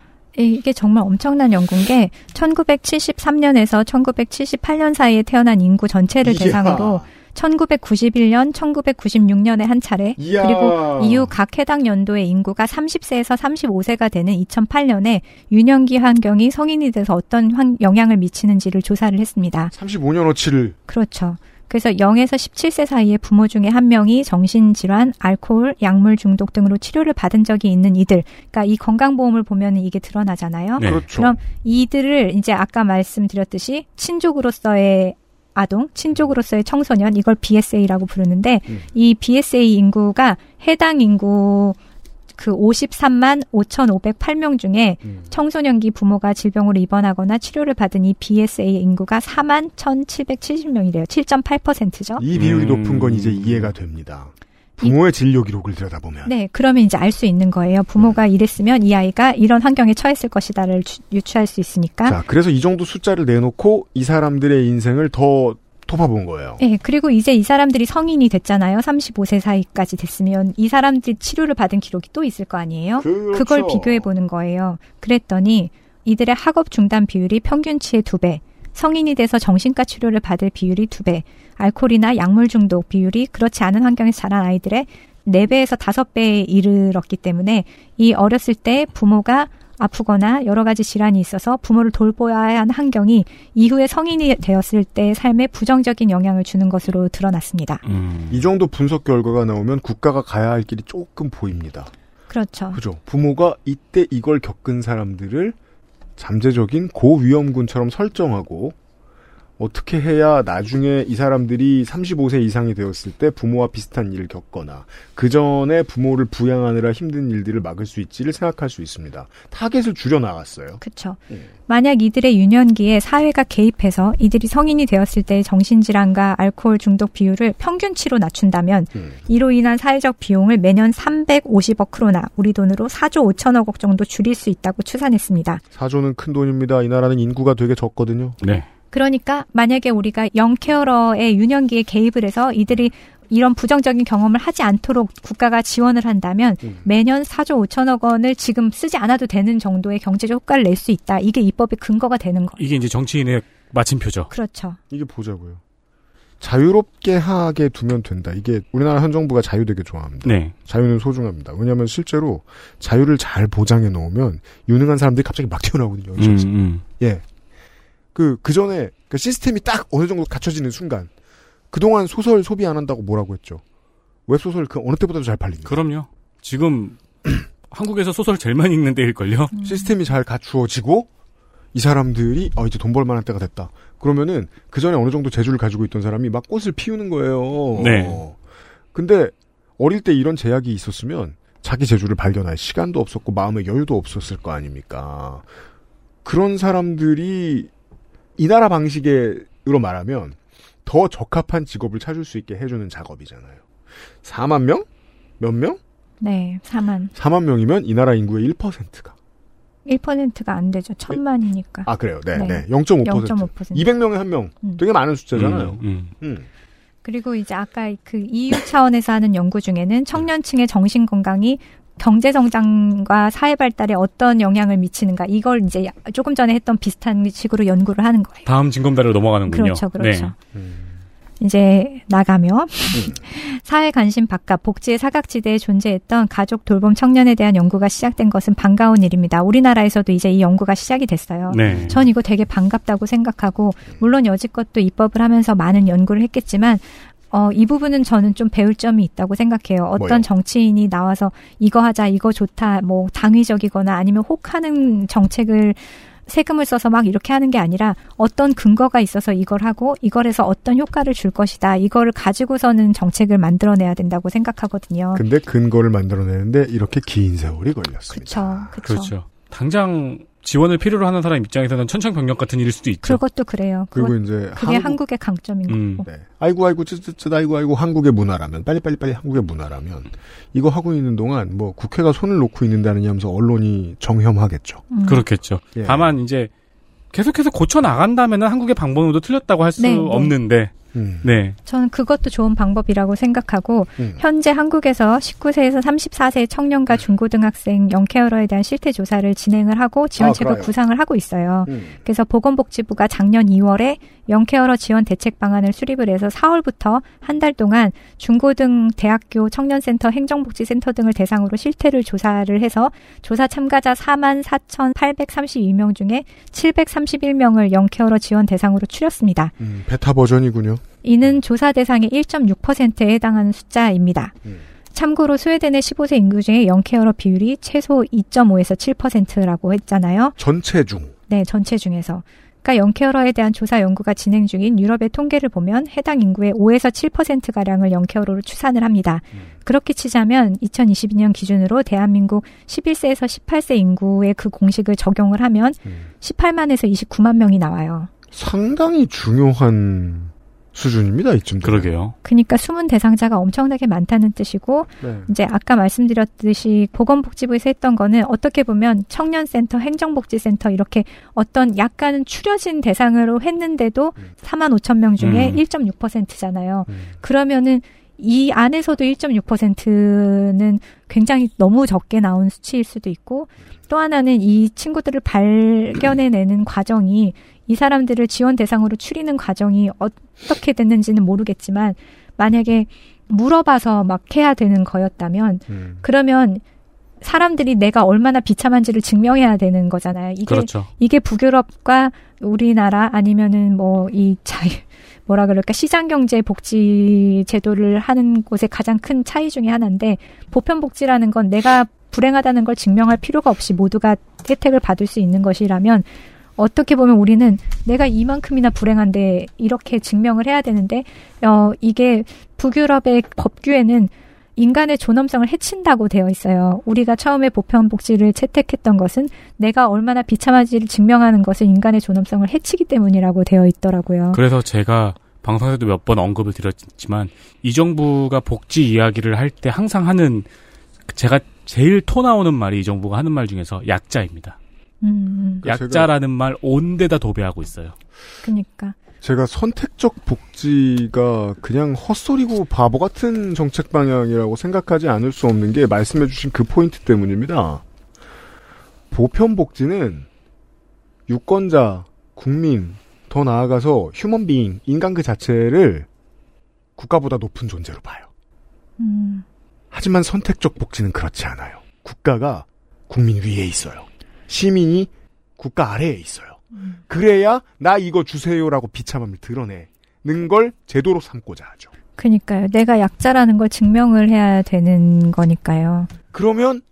이게 정말 엄청난 연구인 게 1973년에서 1978년 사이에 태어난 인구 전체를 이야. 대상으로 1991년, 1996년에 한 차례 이야. 그리고 이후 각 해당 연도의 인구가 30세에서 35세가 되는 2008년에 유년기 환경이 성인이 돼서 어떤 환- 영향을 미치는지를 조사를 했습니다. 35년어치를 그렇죠. 그래서 0에서 17세 사이의 부모 중에 한 명이 정신질환, 알코올, 약물 중독 등으로 치료를 받은 적이 있는 이들. 그러니까 이 건강보험을 보면 이게 드러나잖아요. 네. 그렇죠. 그럼 이들을 이제 아까 말씀드렸듯이 친족으로서의 아동, 친족으로서의 청소년 이걸 BSA라고 부르는데 음. 이 BSA 인구가 해당 인구 그 53만 5,508명 중에 음. 청소년기 부모가 질병으로 입원하거나 치료를 받은 이 BSA 인구가 4만 1,770명이래요. 7.8%죠. 이 비율이 음. 높은 건 이제 이해가 됩니다. 부모의 진료 기록을 들여다보면. 네, 그러면 이제 알 수 있는 거예요. 부모가 음. 이랬으면 이 아이가 이런 환경에 처했을 것이다를 주- 유추할 수 있으니까. 자, 그래서 이 정도 숫자를 내놓고 이 사람들의 인생을 더 토파본 거예요. 네, 그리고 이제 이 사람들이 성인이 됐잖아요. 35세 사이까지 됐으면 이 사람들이 치료를 받은 기록이 또 있을 거 아니에요. 그렇죠. 그걸 비교해 보는 거예요. 그랬더니 이들의 학업 중단 비율이 평균치의 두 배, 성인이 돼서 정신과 치료를 받을 비율이 두 배, 알코올이나 약물 중독 비율이 그렇지 않은 환경에서 자란 아이들의 네배에서 다섯 배에 이르렀기 때문에 이 어렸을 때 부모가 아프거나 여러 가지 질환이 있어서 부모를 돌보아야 하는 환경이 이후에 성인이 되었을 때 삶에 부정적인 영향을 주는 것으로 드러났습니다. 음. 이 정도 분석 결과가 나오면 국가가 가야 할 길이 조금 보입니다. 그렇죠. 그죠? 부모가 이때 이걸 겪은 사람들을 잠재적인 고위험군처럼 설정하고 어떻게 해야 나중에 이 사람들이 35세 이상이 되었을 때 부모와 비슷한 일을 겪거나 그 전에 부모를 부양하느라 힘든 일들을 막을 수 있지를 생각할 수 있습니다. 타겟을 줄여 나갔어요. 그렇죠. 예. 만약 이들의 유년기에 사회가 개입해서 이들이 성인이 되었을 때 정신질환과 알코올 중독 비율을 평균치로 낮춘다면 음. 이로 인한 사회적 비용을 매년 350억 크로나, 우리 돈으로 4조 5천억 원 정도 줄일 수 있다고 추산했습니다. 4조는 큰 돈입니다. 이 나라는 인구가 되게 적거든요. 네. 그러니까 만약에 우리가 영케어러의 유년기에 개입을 해서 이들이 이런 부정적인 경험을 하지 않도록 국가가 지원을 한다면 음. 매년 4조 5천억 원을 지금 쓰지 않아도 되는 정도의 경제적 효과를 낼 수 있다. 이게 입법의 근거가 되는 거예요. 이게 이제 정치인의 마침표죠. 그렇죠. 이게 보자고요. 자유롭게 하게 두면 된다. 이게 우리나라 현 정부가 자유 되게 좋아합니다. 네. 자유는 소중합니다. 왜냐하면 실제로 자유를 잘 보장해 놓으면 유능한 사람들이 갑자기 막 튀어나오거든요. 음, 음. 예. 그, 그 전에, 그 시스템이 딱 어느 정도 갖춰지는 순간, 그동안 소설 소비 안 한다고 뭐라고 했죠? 웹소설 그 어느 때보다도 잘 팔립니다. 그럼요. 지금 한국에서 소설 제일 많이 읽는 데일걸요. 시스템이 잘 갖추어지고, 이 사람들이, 어, 이제 돈 벌 만한 때가 됐다. 그러면은, 그 전에 어느 정도 재주를 가지고 있던 사람이 막 꽃을 피우는 거예요. 네. 근데, 어릴 때 이런 제약이 있었으면, 자기 재주를 발견할 시간도 없었고, 마음의 여유도 없었을 거 아닙니까? 그런 사람들이, 이 나라 방식으로 말하면, 더 적합한 직업을 찾을 수 있게 해주는 작업이잖아요. 4만 명? 몇 명? 네, 4만. 4만 명이면 이 나라 인구의 1%가. 1%가 안 되죠. 천만이니까. 아, 그래요. 네, 네. 네. 0.5%. 0.5%. 200명에 한 명. 음. 되게 많은 숫자잖아요. 음, 음. 음. 그리고 이제 아까 그 EU 차원에서 하는 연구 중에는 청년층의 정신 건강이 경제 성장과 사회 발달에 어떤 영향을 미치는가 이걸 이제 조금 전에 했던 비슷한 식으로 연구를 하는 거예요. 다음 진검다리로 넘어가는군요. 그렇죠, 그렇죠. 네. 음. 이제 나가며 사회 관심 바깥 복지의 사각지대에 존재했던 가족 돌봄 청년에 대한 연구가 시작된 것은 반가운 일입니다. 우리나라에서도 이제 이 연구가 시작이 됐어요. 네. 전 이거 되게 반갑다고 생각하고 물론 여지껏도 입법을 하면서 많은 연구를 했겠지만 어, 이 부분은 저는 좀 배울 점이 있다고 생각해요. 어떤 뭐요? 정치인이 나와서 이거 하자, 이거 좋다, 뭐 당위적이거나 아니면 혹하는 정책을 세금을 써서 막 이렇게 하는 게 아니라 어떤 근거가 있어서 이걸 하고 이걸 해서 어떤 효과를 줄 것이다. 이거를 가지고서는 정책을 만들어내야 된다고 생각하거든요. 근데 근거를 만들어내는데 이렇게 긴 세월이 걸렸습니다. 그렇죠. 그렇죠. 그렇죠. 당장 지원을 필요로 하는 사람 입장에서는 천천병력 같은 일일 수도 있죠. 그것도 그래요. 그리고 그것, 이제 그게 한국, 한국... 의 강점인 음. 거고. 네. 아이고 아이고 쯧쯧쯧 아이고 아이고 한국의 문화라면 빨리 빨리 빨리 한국의 문화라면 이거 하고 있는 동안 뭐 국회가 손을 놓고 있는다느니 하면서 언론이 정혐하겠죠. 음. 그렇겠죠. 예. 다만 이제 계속해서 고쳐 나간다면 한국의 방법도 틀렸다고 할수 네, 네. 없는데, 음. 네. 저는 그것도 좋은 방법이라고 생각하고 음. 현재 한국에서 19세에서 34세 청년과 중고등학생 영케어러에 대한 실태 조사를 진행을 하고 지원 책을 아, 그래요? 구상을 하고 있어요. 음. 그래서 보건복지부가 작년 2월에 영케어러 지원 대책 방안을 수립을 해서 4월부터 한 달 동안 중고등 대학교 청년센터 행정복지센터 등을 대상으로 실태를 조사를 해서 조사 참가자 4만 4,832명 중에 731명을 영케어러 지원 대상으로 추렸습니다. 음, 베타 버전이군요. 이는 조사 대상의 1.6%에 해당하는 숫자입니다. 음. 참고로 스웨덴의 15세 인구 중에 영케어러 비율이 최소 2.5에서 7%라고 했잖아요. 전체 중. 네, 전체 중에서. 그러니까 영케어러에 대한 조사 연구가 진행 중인 유럽의 통계를 보면 해당 인구의 5에서 7%가량을 영케어러로 추산을 합니다. 그렇게 치자면 2022년 기준으로 대한민국 11세에서 18세 인구의 그 공식을 적용을 하면 18만에서 29만 명이 나와요. 상당히 중요한 수준입니다. 이쯤. 되면. 그러게요. 그러니까 숨은 대상자가 엄청나게 많다는 뜻이고 네. 이제 아까 말씀드렸듯이 보건복지부에서 했던 거는 어떻게 보면 청년센터, 행정복지센터 이렇게 어떤 약간은 추려진 대상으로 했는데도 4만 5천 명 중에 음. 1.6%잖아요. 그러면은 이 안에서도 1.6%는 굉장히 너무 적게 나온 수치일 수도 있고 또 하나는 이 친구들을 발견해내는 과정이 이 사람들을 지원 대상으로 추리는 과정이 어떻게 됐는지는 모르겠지만 만약에 물어봐서 막 해야 되는 거였다면 음. 그러면 사람들이 내가 얼마나 비참한지를 증명해야 되는 거잖아요. 이게 그렇죠. 이게 북유럽과 우리나라 아니면은 뭐 이 자유 뭐라 그럴까 시장 경제 복지 제도를 하는 곳의 가장 큰 차이 중에 하나인데 보편 복지라는 건 내가 불행하다는 걸 증명할 필요가 없이 모두가 혜택을 받을 수 있는 것이라면 어떻게 보면 우리는 내가 이만큼이나 불행한데 이렇게 증명을 해야 되는데 어 이게 북유럽의 법규에는 인간의 존엄성을 해친다고 되어 있어요. 우리가 처음에 보편복지를 채택했던 것은 내가 얼마나 비참한지를 증명하는 것은 인간의 존엄성을 해치기 때문이라고 되어 있더라고요. 그래서 제가 방송에서도 몇 번 언급을 드렸지만 이 정부가 복지 이야기를 할 때 항상 하는 제가 제일 토 나오는 말이 이 정부가 하는 말 중에서 약자입니다. 음, 약자라는 말 온데다 도배하고 있어요. 그러니까 제가 선택적 복지가 그냥 헛소리고 바보 같은 정책 방향이라고 생각하지 않을 수 없는 게 말씀해주신 그 포인트 때문입니다. 보편 복지는 유권자, 국민, 더 나아가서 휴먼비잉, 인간 그 자체를 국가보다 높은 존재로 봐요. 음, 하지만 선택적 복지는 그렇지 않아요. 국가가 국민 위에 있어요. 시민이 국가 아래에 있어요. 그래야 나 이거 주세요라고 비참함을 드러내는 걸 제도로 삼고자 하죠. 그니까요. 내가 약자라는 걸 증명을 해야 되는 거니까요. 그러면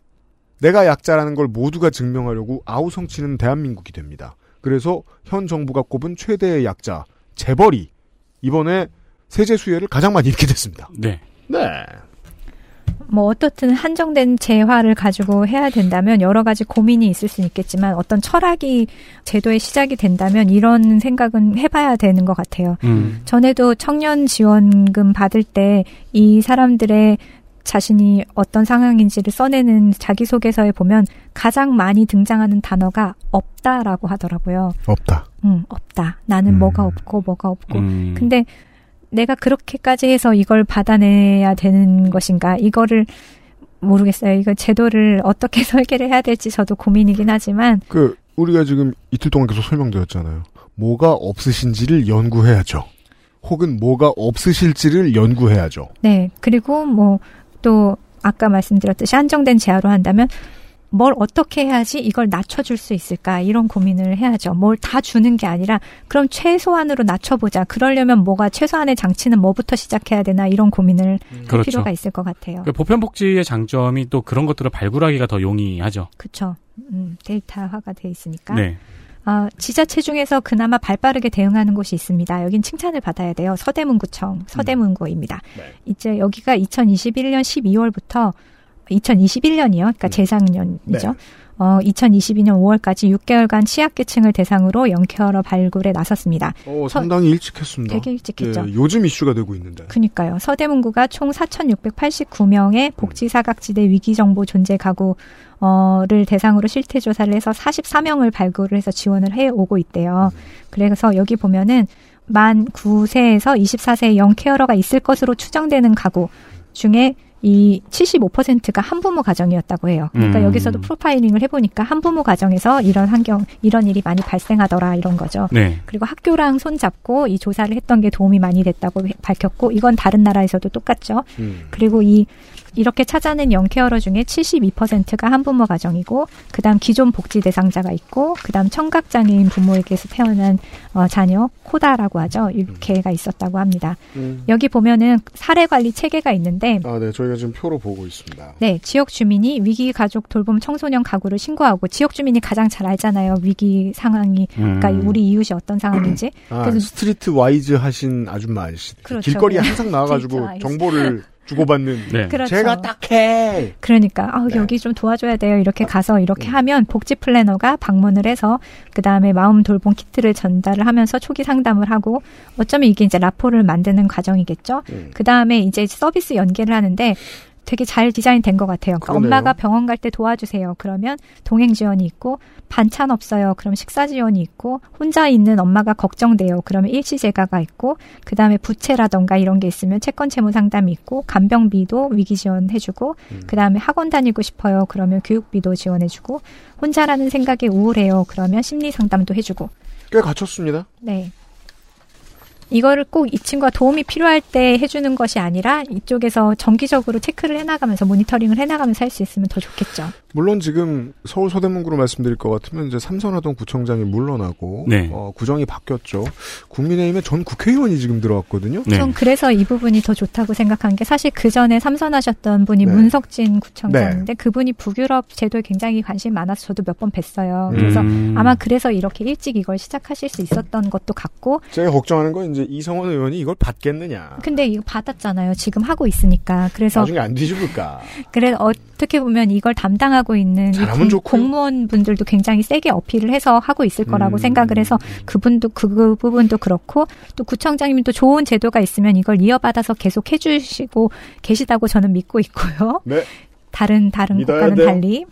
내가 약자라는 걸 모두가 증명하려고 아우성치는 대한민국이 됩니다. 그래서 현 정부가 꼽은 최대의 약자 재벌이 이번에 세제 수혜를 가장 많이 입게 됐습니다. 네. 네. 뭐 어떻든 한정된 재화를 가지고 해야 된다면 여러 가지 고민이 있을 수는 있겠지만 어떤 철학이 제도의 시작이 된다면 이런 생각은 해봐야 되는 것 같아요. 음. 전에도 청년 지원금 받을 때 이 사람들의 자신이 어떤 상황인지를 써내는 자기소개서에 보면 가장 많이 등장하는 단어가 없다라고 하더라고요. 없다. 응, 없다. 나는 뭐가 없고 뭐가 없고. 음. 근데 내가 그렇게까지 해서 이걸 받아내야 되는 것인가? 이거를 모르겠어요. 이거 제도를 어떻게 설계를 해야 될지 저도 고민이긴 하지만 그 우리가 지금 이틀 동안 계속 설명드렸잖아요. 뭐가 없으신지를 연구해야죠. 혹은 뭐가 없으실지를 연구해야죠. 네. 그리고 뭐 또 아까 말씀드렸듯이 한정된 재화로 한다면 뭘 어떻게 해야지 이걸 낮춰줄 수 있을까 이런 고민을 해야죠. 뭘 다 주는 게 아니라 그럼 최소한으로 낮춰보자. 그러려면 뭐가 최소한의 장치는 뭐부터 시작해야 되나 이런 고민을 할 그렇죠. 필요가 있을 것 같아요. 그 보편복지의 장점이 또 그런 것들을 발굴하기가 더 용이하죠. 그렇죠. 음, 데이터화가 돼 있으니까. 네. 아, 지자체 중에서 그나마 발빠르게 대응하는 곳이 있습니다. 여긴 칭찬을 받아야 돼요. 서대문구청, 서대문구입니다. 이제 여기가 2021년 12월부터 2021년이요. 그러니까 재작년이죠. 어, 2022년 5월까지 6개월간 취약계층을 대상으로 영케어러 발굴에 나섰습니다. 어, 서- 상당히 일찍 했습니다. 되게 일찍 했죠. 예, 요즘 이슈가 되고 있는데. 그니까요. 서대문구가 총 4,689명의 복지사각지대 위기정보 존재 가구를 대상으로 실태 조사를 해서 44명을 발굴을 해서 지원을 해 오고 있대요. 그래서 여기 보면은 만 9세에서 24세의 영케어러가 있을 것으로 추정되는 가구 중에 이 75%가 한부모 가정이었다고 해요. 그러니까 음. 여기서도 프로파일링을 해보니까 한부모 가정에서 이런 환경, 이런 일이 많이 발생하더라 이런 거죠. 네. 그리고 학교랑 손잡고 이 조사를 했던 게 도움이 많이 됐다고 해- 밝혔고 이건 다른 나라에서도 똑같죠. 음. 그리고 이 이렇게 찾아낸 영케어러 중에 72%가 한부모 가정이고 그다음 기존 복지 대상자가 있고 그다음 청각 장애인 부모에게서 태어난 어, 자녀 코다라고 하죠. 이렇게가 있었다고 합니다. 음. 여기 보면은 사례 관리 체계가 있는데 아, 네. 저희가 지금 표로 보고 있습니다. 네, 지역 주민이 위기 가족 돌봄 청소년 가구를 신고하고 지역 주민이 가장 잘 알잖아요. 위기 상황이 그러니까 음. 우리 이웃이 어떤 상황인지. 아, 그래서 street wise 하신 아줌마 아저씨들. 그렇죠. 길거리에 네. 항상 나와 가지고 wise. 정보를 주고받는. 네. 그렇죠. 제가 딱해. 그러니까 아, 네. 여기 좀 도와줘야 돼요. 이렇게 가서 음. 이렇게 하면 복지 플래너가 방문을 해서 그 다음에 마음 돌봄 키트를 전달을 하면서 초기 상담을 하고 어쩌면 이게 이제 라포를 만드는 과정이겠죠. 음. 그 다음에 이제 서비스 연계를 하는데 되게 잘 디자인된 것 같아요. 그러니까 그러네요. 엄마가 병원 갈 때 도와주세요. 그러면 동행 지원이 있고 반찬 없어요. 그럼 식사 지원이 있고 혼자 있는 엄마가 걱정돼요. 그러면 일시재가가 있고 그 다음에 부채라던가 이런 게 있으면 채권 채무 상담이 있고 간병비도 위기 지원해 주고 음. 그 다음에 학원 다니고 싶어요. 그러면 교육비도 지원해 주고 혼자라는 생각에 우울해요. 그러면 심리 상담도 해 주고 꽤 갖췄습니다. 네. 이거를 꼭 이 친구가 도움이 필요할 때 해주는 것이 아니라 이쪽에서 정기적으로 체크를 해나가면서 모니터링을 해나가면서 할 수 있으면 더 좋겠죠. 물론 지금 서울 서대문구로 말씀드릴 것 같으면 이제 삼선화동 구청장이 물러나고 네. 어, 구정이 바뀌었죠. 국민의힘의 전 국회의원이 지금 들어왔거든요. 네. 전 그래서 이 부분이 더 좋다고 생각한 게 사실 그 전에 삼선하셨던 분이 네. 문석진 구청장인데 그분이 북유럽 제도에 굉장히 관심 많아서 저도 몇 번 뵀어요. 그래서 음. 아마 그래서 이렇게 일찍 이걸 시작하실 수 있었던 것도 같고 제가 걱정하는 건 이제 이성원 의원이 이걸 받겠느냐. 근데 이거 받았잖아요. 지금 하고 있으니까. 그래서 나중에 안 뒤집을까. 그래서 어떻게 보면 이걸 담당하고 있는 공-. 공무원 분들도 굉장히 세게 어필을 해서 하고 있을 거라고 음. 생각을 해서 그분도 그, 그 부분도 그렇고 또 구청장님이 또 좋은 제도가 있으면 이걸 이어받아서 계속 해주시고 계시다고 저는 믿고 있고요. 네. 다른 다른 국가는 돼요. 달리.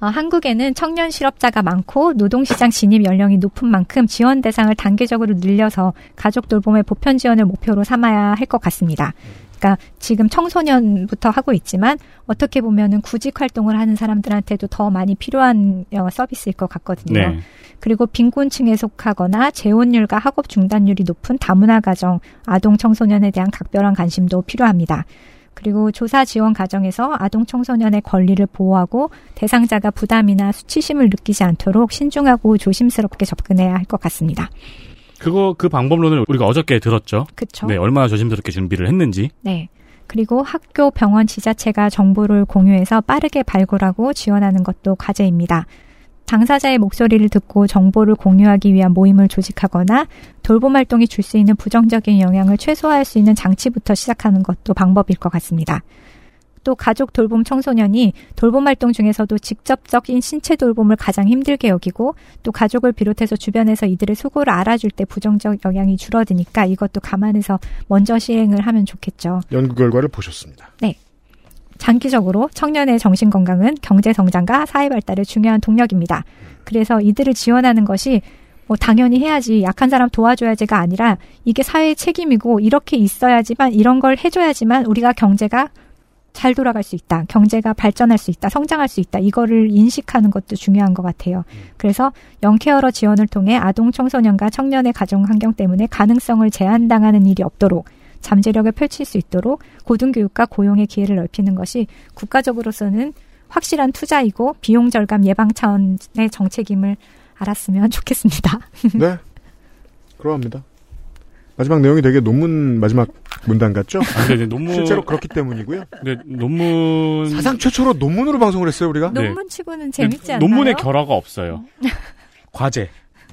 어, 한국에는 청년 실업자가 많고 노동시장 진입 연령이 높은 만큼 지원 대상을 단계적으로 늘려서 가족 돌봄의 보편 지원을 목표로 삼아야 할 것 같습니다. 그러니까 지금 청소년부터 하고 있지만 어떻게 보면은 구직 활동을 하는 사람들한테도 더 많이 필요한 어, 서비스일 것 같거든요. 네. 그리고 빈곤층에 속하거나 재혼율과 학업 중단율이 높은 다문화 가정, 아동 청소년에 대한 각별한 관심도 필요합니다. 그리고 조사 지원 과정에서 아동 청소년의 권리를 보호하고 대상자가 부담이나 수치심을 느끼지 않도록 신중하고 조심스럽게 접근해야 할 것 같습니다. 그거 그 방법론을 우리가 어저께 들었죠. 그쵸? 네, 얼마나 조심스럽게 준비를 했는지. 네. 그리고 학교, 병원, 지자체가 정보를 공유해서 빠르게 발굴하고 지원하는 것도 과제입니다. 당사자의 목소리를 듣고 정보를 공유하기 위한 모임을 조직하거나 돌봄 활동이 줄 수 있는 부정적인 영향을 최소화할 수 있는 장치부터 시작하는 것도 방법일 것 같습니다. 또 가족 돌봄 청소년이 돌봄 활동 중에서도 직접적인 신체 돌봄을 가장 힘들게 여기고 또 가족을 비롯해서 주변에서 이들의 수고를 알아줄 때 부정적 영향이 줄어드니까 이것도 감안해서 먼저 시행을 하면 좋겠죠. 연구 결과를 보셨습니다. 네. 장기적으로 청년의 정신 건강은 경제 성장과 사회 발달의 중요한 동력입니다. 그래서 이들을 지원하는 것이 뭐 당연히 해야지 약한 사람 도와줘야지가 아니라 이게 사회의 책임이고 이렇게 있어야지만 이런 걸 해줘야지만 우리가 경제가 잘 돌아갈 수 있다. 경제가 발전할 수 있다. 성장할 수 있다. 이거를 인식하는 것도 중요한 것 같아요. 그래서 영케어러 지원을 통해 아동 청소년과 청년의 가정 환경 때문에 가능성을 제한당하는 일이 없도록 잠재력을 펼칠 수 있도록 고등교육과 고용의 기회를 넓히는 것이 국가적으로서는 확실한 투자이고 비용 절감 예방 차원의 정책임을 알았으면 좋겠습니다. 네. 그러합니다. 마지막 내용이 되게 논문 마지막 문단 같죠? 아, 근데 이제 논문 실제로 그렇기 때문이고요. 근데 논문 사상 최초로 논문으로 방송을 했어요, 우리가? 네. 논문 치고는 재밌지 않나요? 논문의 결화가 없어요. 과제.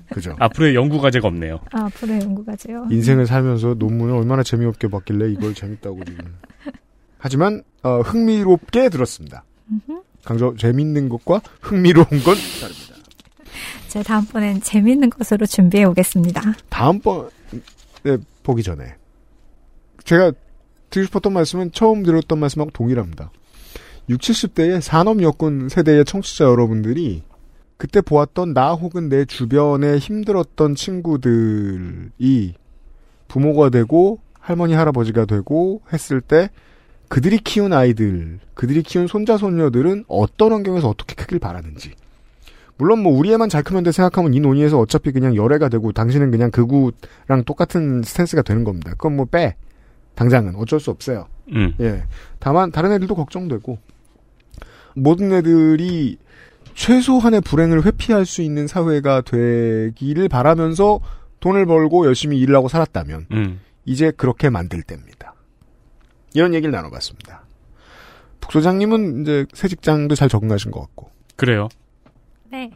그죠. 앞으로의 연구 과제가 없네요. 아, 앞으로의 연구가지요. 인생을 살면서 논문을 얼마나 재미없게 봤길래 이걸 재밌다고 지금. 하지만 어, 흥미롭게 들었습니다. 강조 재밌는 것과 흥미로운 건 다릅니다. 제가 다음번엔 재밌는 것으로 준비해 오겠습니다. 다음번에 보기 전에 제가 드리고 싶었던 말씀은 처음 들었던 말씀하고 동일합니다. 60, 70대의 산업 여군 세대의 청취자 여러분들이 그때 보았던 나 혹은 내 주변에 힘들었던 친구들이 부모가 되고 할머니 할아버지가 되고 했을 때 그들이 키운 아이들, 그들이 키운 손자 손녀들은 어떤 환경에서 어떻게 크길 바라는지. 물론 뭐 우리 애만 잘 크면 돼 생각하면 이 논의에서 어차피 그냥 열애가 되고 당신은 그냥 극우랑 똑같은 스탠스가 되는 겁니다. 그건 뭐 빼. 당장은 어쩔 수 없어요. 음. 예. 다만 다른 애들도 걱정되고 모든 애들이 최소한의 불행을 회피할 수 있는 사회가 되기를 바라면서 돈을 벌고 열심히 일을 하고 살았다면 음. 이제 그렇게 만들 때입니다. 이런 얘기를 나눠봤습니다. 북 소장님은 이제 새 직장도 잘 적응하신 것 같고 그래요. 네.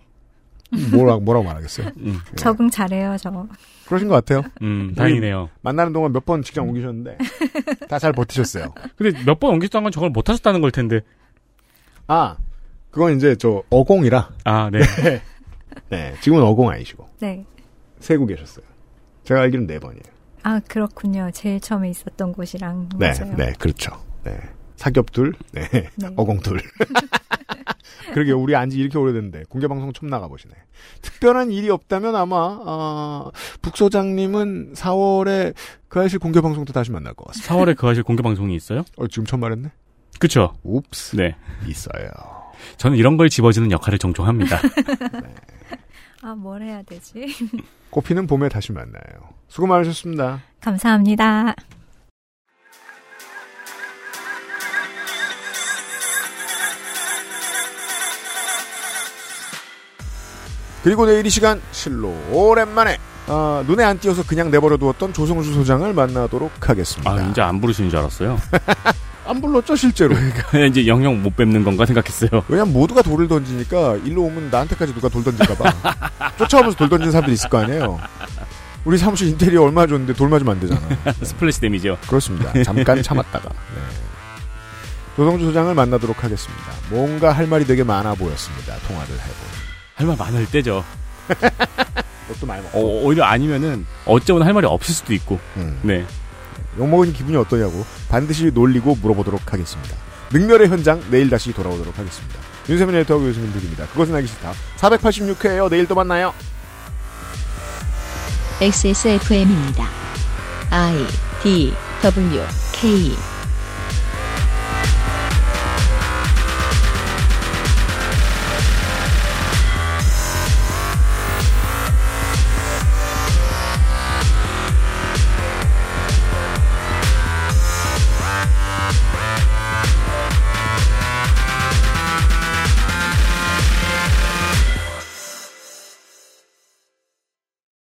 뭐라고 뭐라고 말하겠어요? 음. 적응 잘해요, 저. 그러신 것 같아요. 음, 다행이네요. 만나는 동안 몇 번 직장 옮기셨는데 다 잘 버티셨어요. 근데 몇 번 옮겼다는 건 저걸 못 하셨다는 걸 텐데. 아, 그건 이제 저 어공이라. 아, 네. 네, 지금은 어공 아니시고 네. 세고 계셨어요. 제가 알기로는 네 번이에요. 아, 그렇군요. 제일 처음에 있었던 곳이랑. 네, 맞아요. 네, 그렇죠. 네. 사겹 둘, 네, 네. 어공 둘. 그러게 우리 안지 이렇게 오래됐는데 공개 방송 처음 나가 보시네. 특별한 일이 없다면 아마 아, 북소장님은 4월에 그 아실 공개 방송 때 다시 만날 것 같습니다. 4월에 그 하실 공개 방송이 있어요? 어, 지금 처음 말했네. 그쵸? 옵스. 네. 있어요. 저는 이런 걸 집어주는 역할을 종종 합니다. 아, 뭘 해야 되지? 꽃피는 봄에 다시 만나요. 수고 많으셨습니다. 감사합니다. 그리고 내일 이 시간 실로 오랜만에 아, 눈에 안 띄어서 그냥 내버려 두었던 조성수 소장을 만나도록 하겠습니다. 아, 이제 안 부르시는 줄 알았어요. 안 불렀죠 실제로. 그냥 이제 영영 못 뵙는 건가 생각했어요. 왜냐면 모두가 돌을 던지니까 일로 오면 나한테까지 누가 돌 던질까봐 쫓아오면서 돌 던지는 사람들이 있을 거 아니에요. 우리 사무실 인테리어 얼마 줬는데 돌 맞으면 안 되잖아. splash damage요. 그렇습니다. 잠깐 참았다가. 네. 조성주 소장을 만나도록 하겠습니다. 뭔가 할 말이 되게 많아 보였습니다. 통화를 해보. 할 말 많을 때죠. 그것도 많이 먹고. 어, 오히려 아니면은 어쩌면 할 말이 없을 수도 있고. 음. 네. 욕먹은 기분이 어떠냐고 반드시 놀리고 물어보도록 하겠습니다. 능멸의 현장 내일 다시 돌아오도록 하겠습니다. 윤세민 에디터하고 교수님 드립니다. 그것은 알기 싫다. 486회에요. 내일 또 만나요. XSFM입니다. I D W K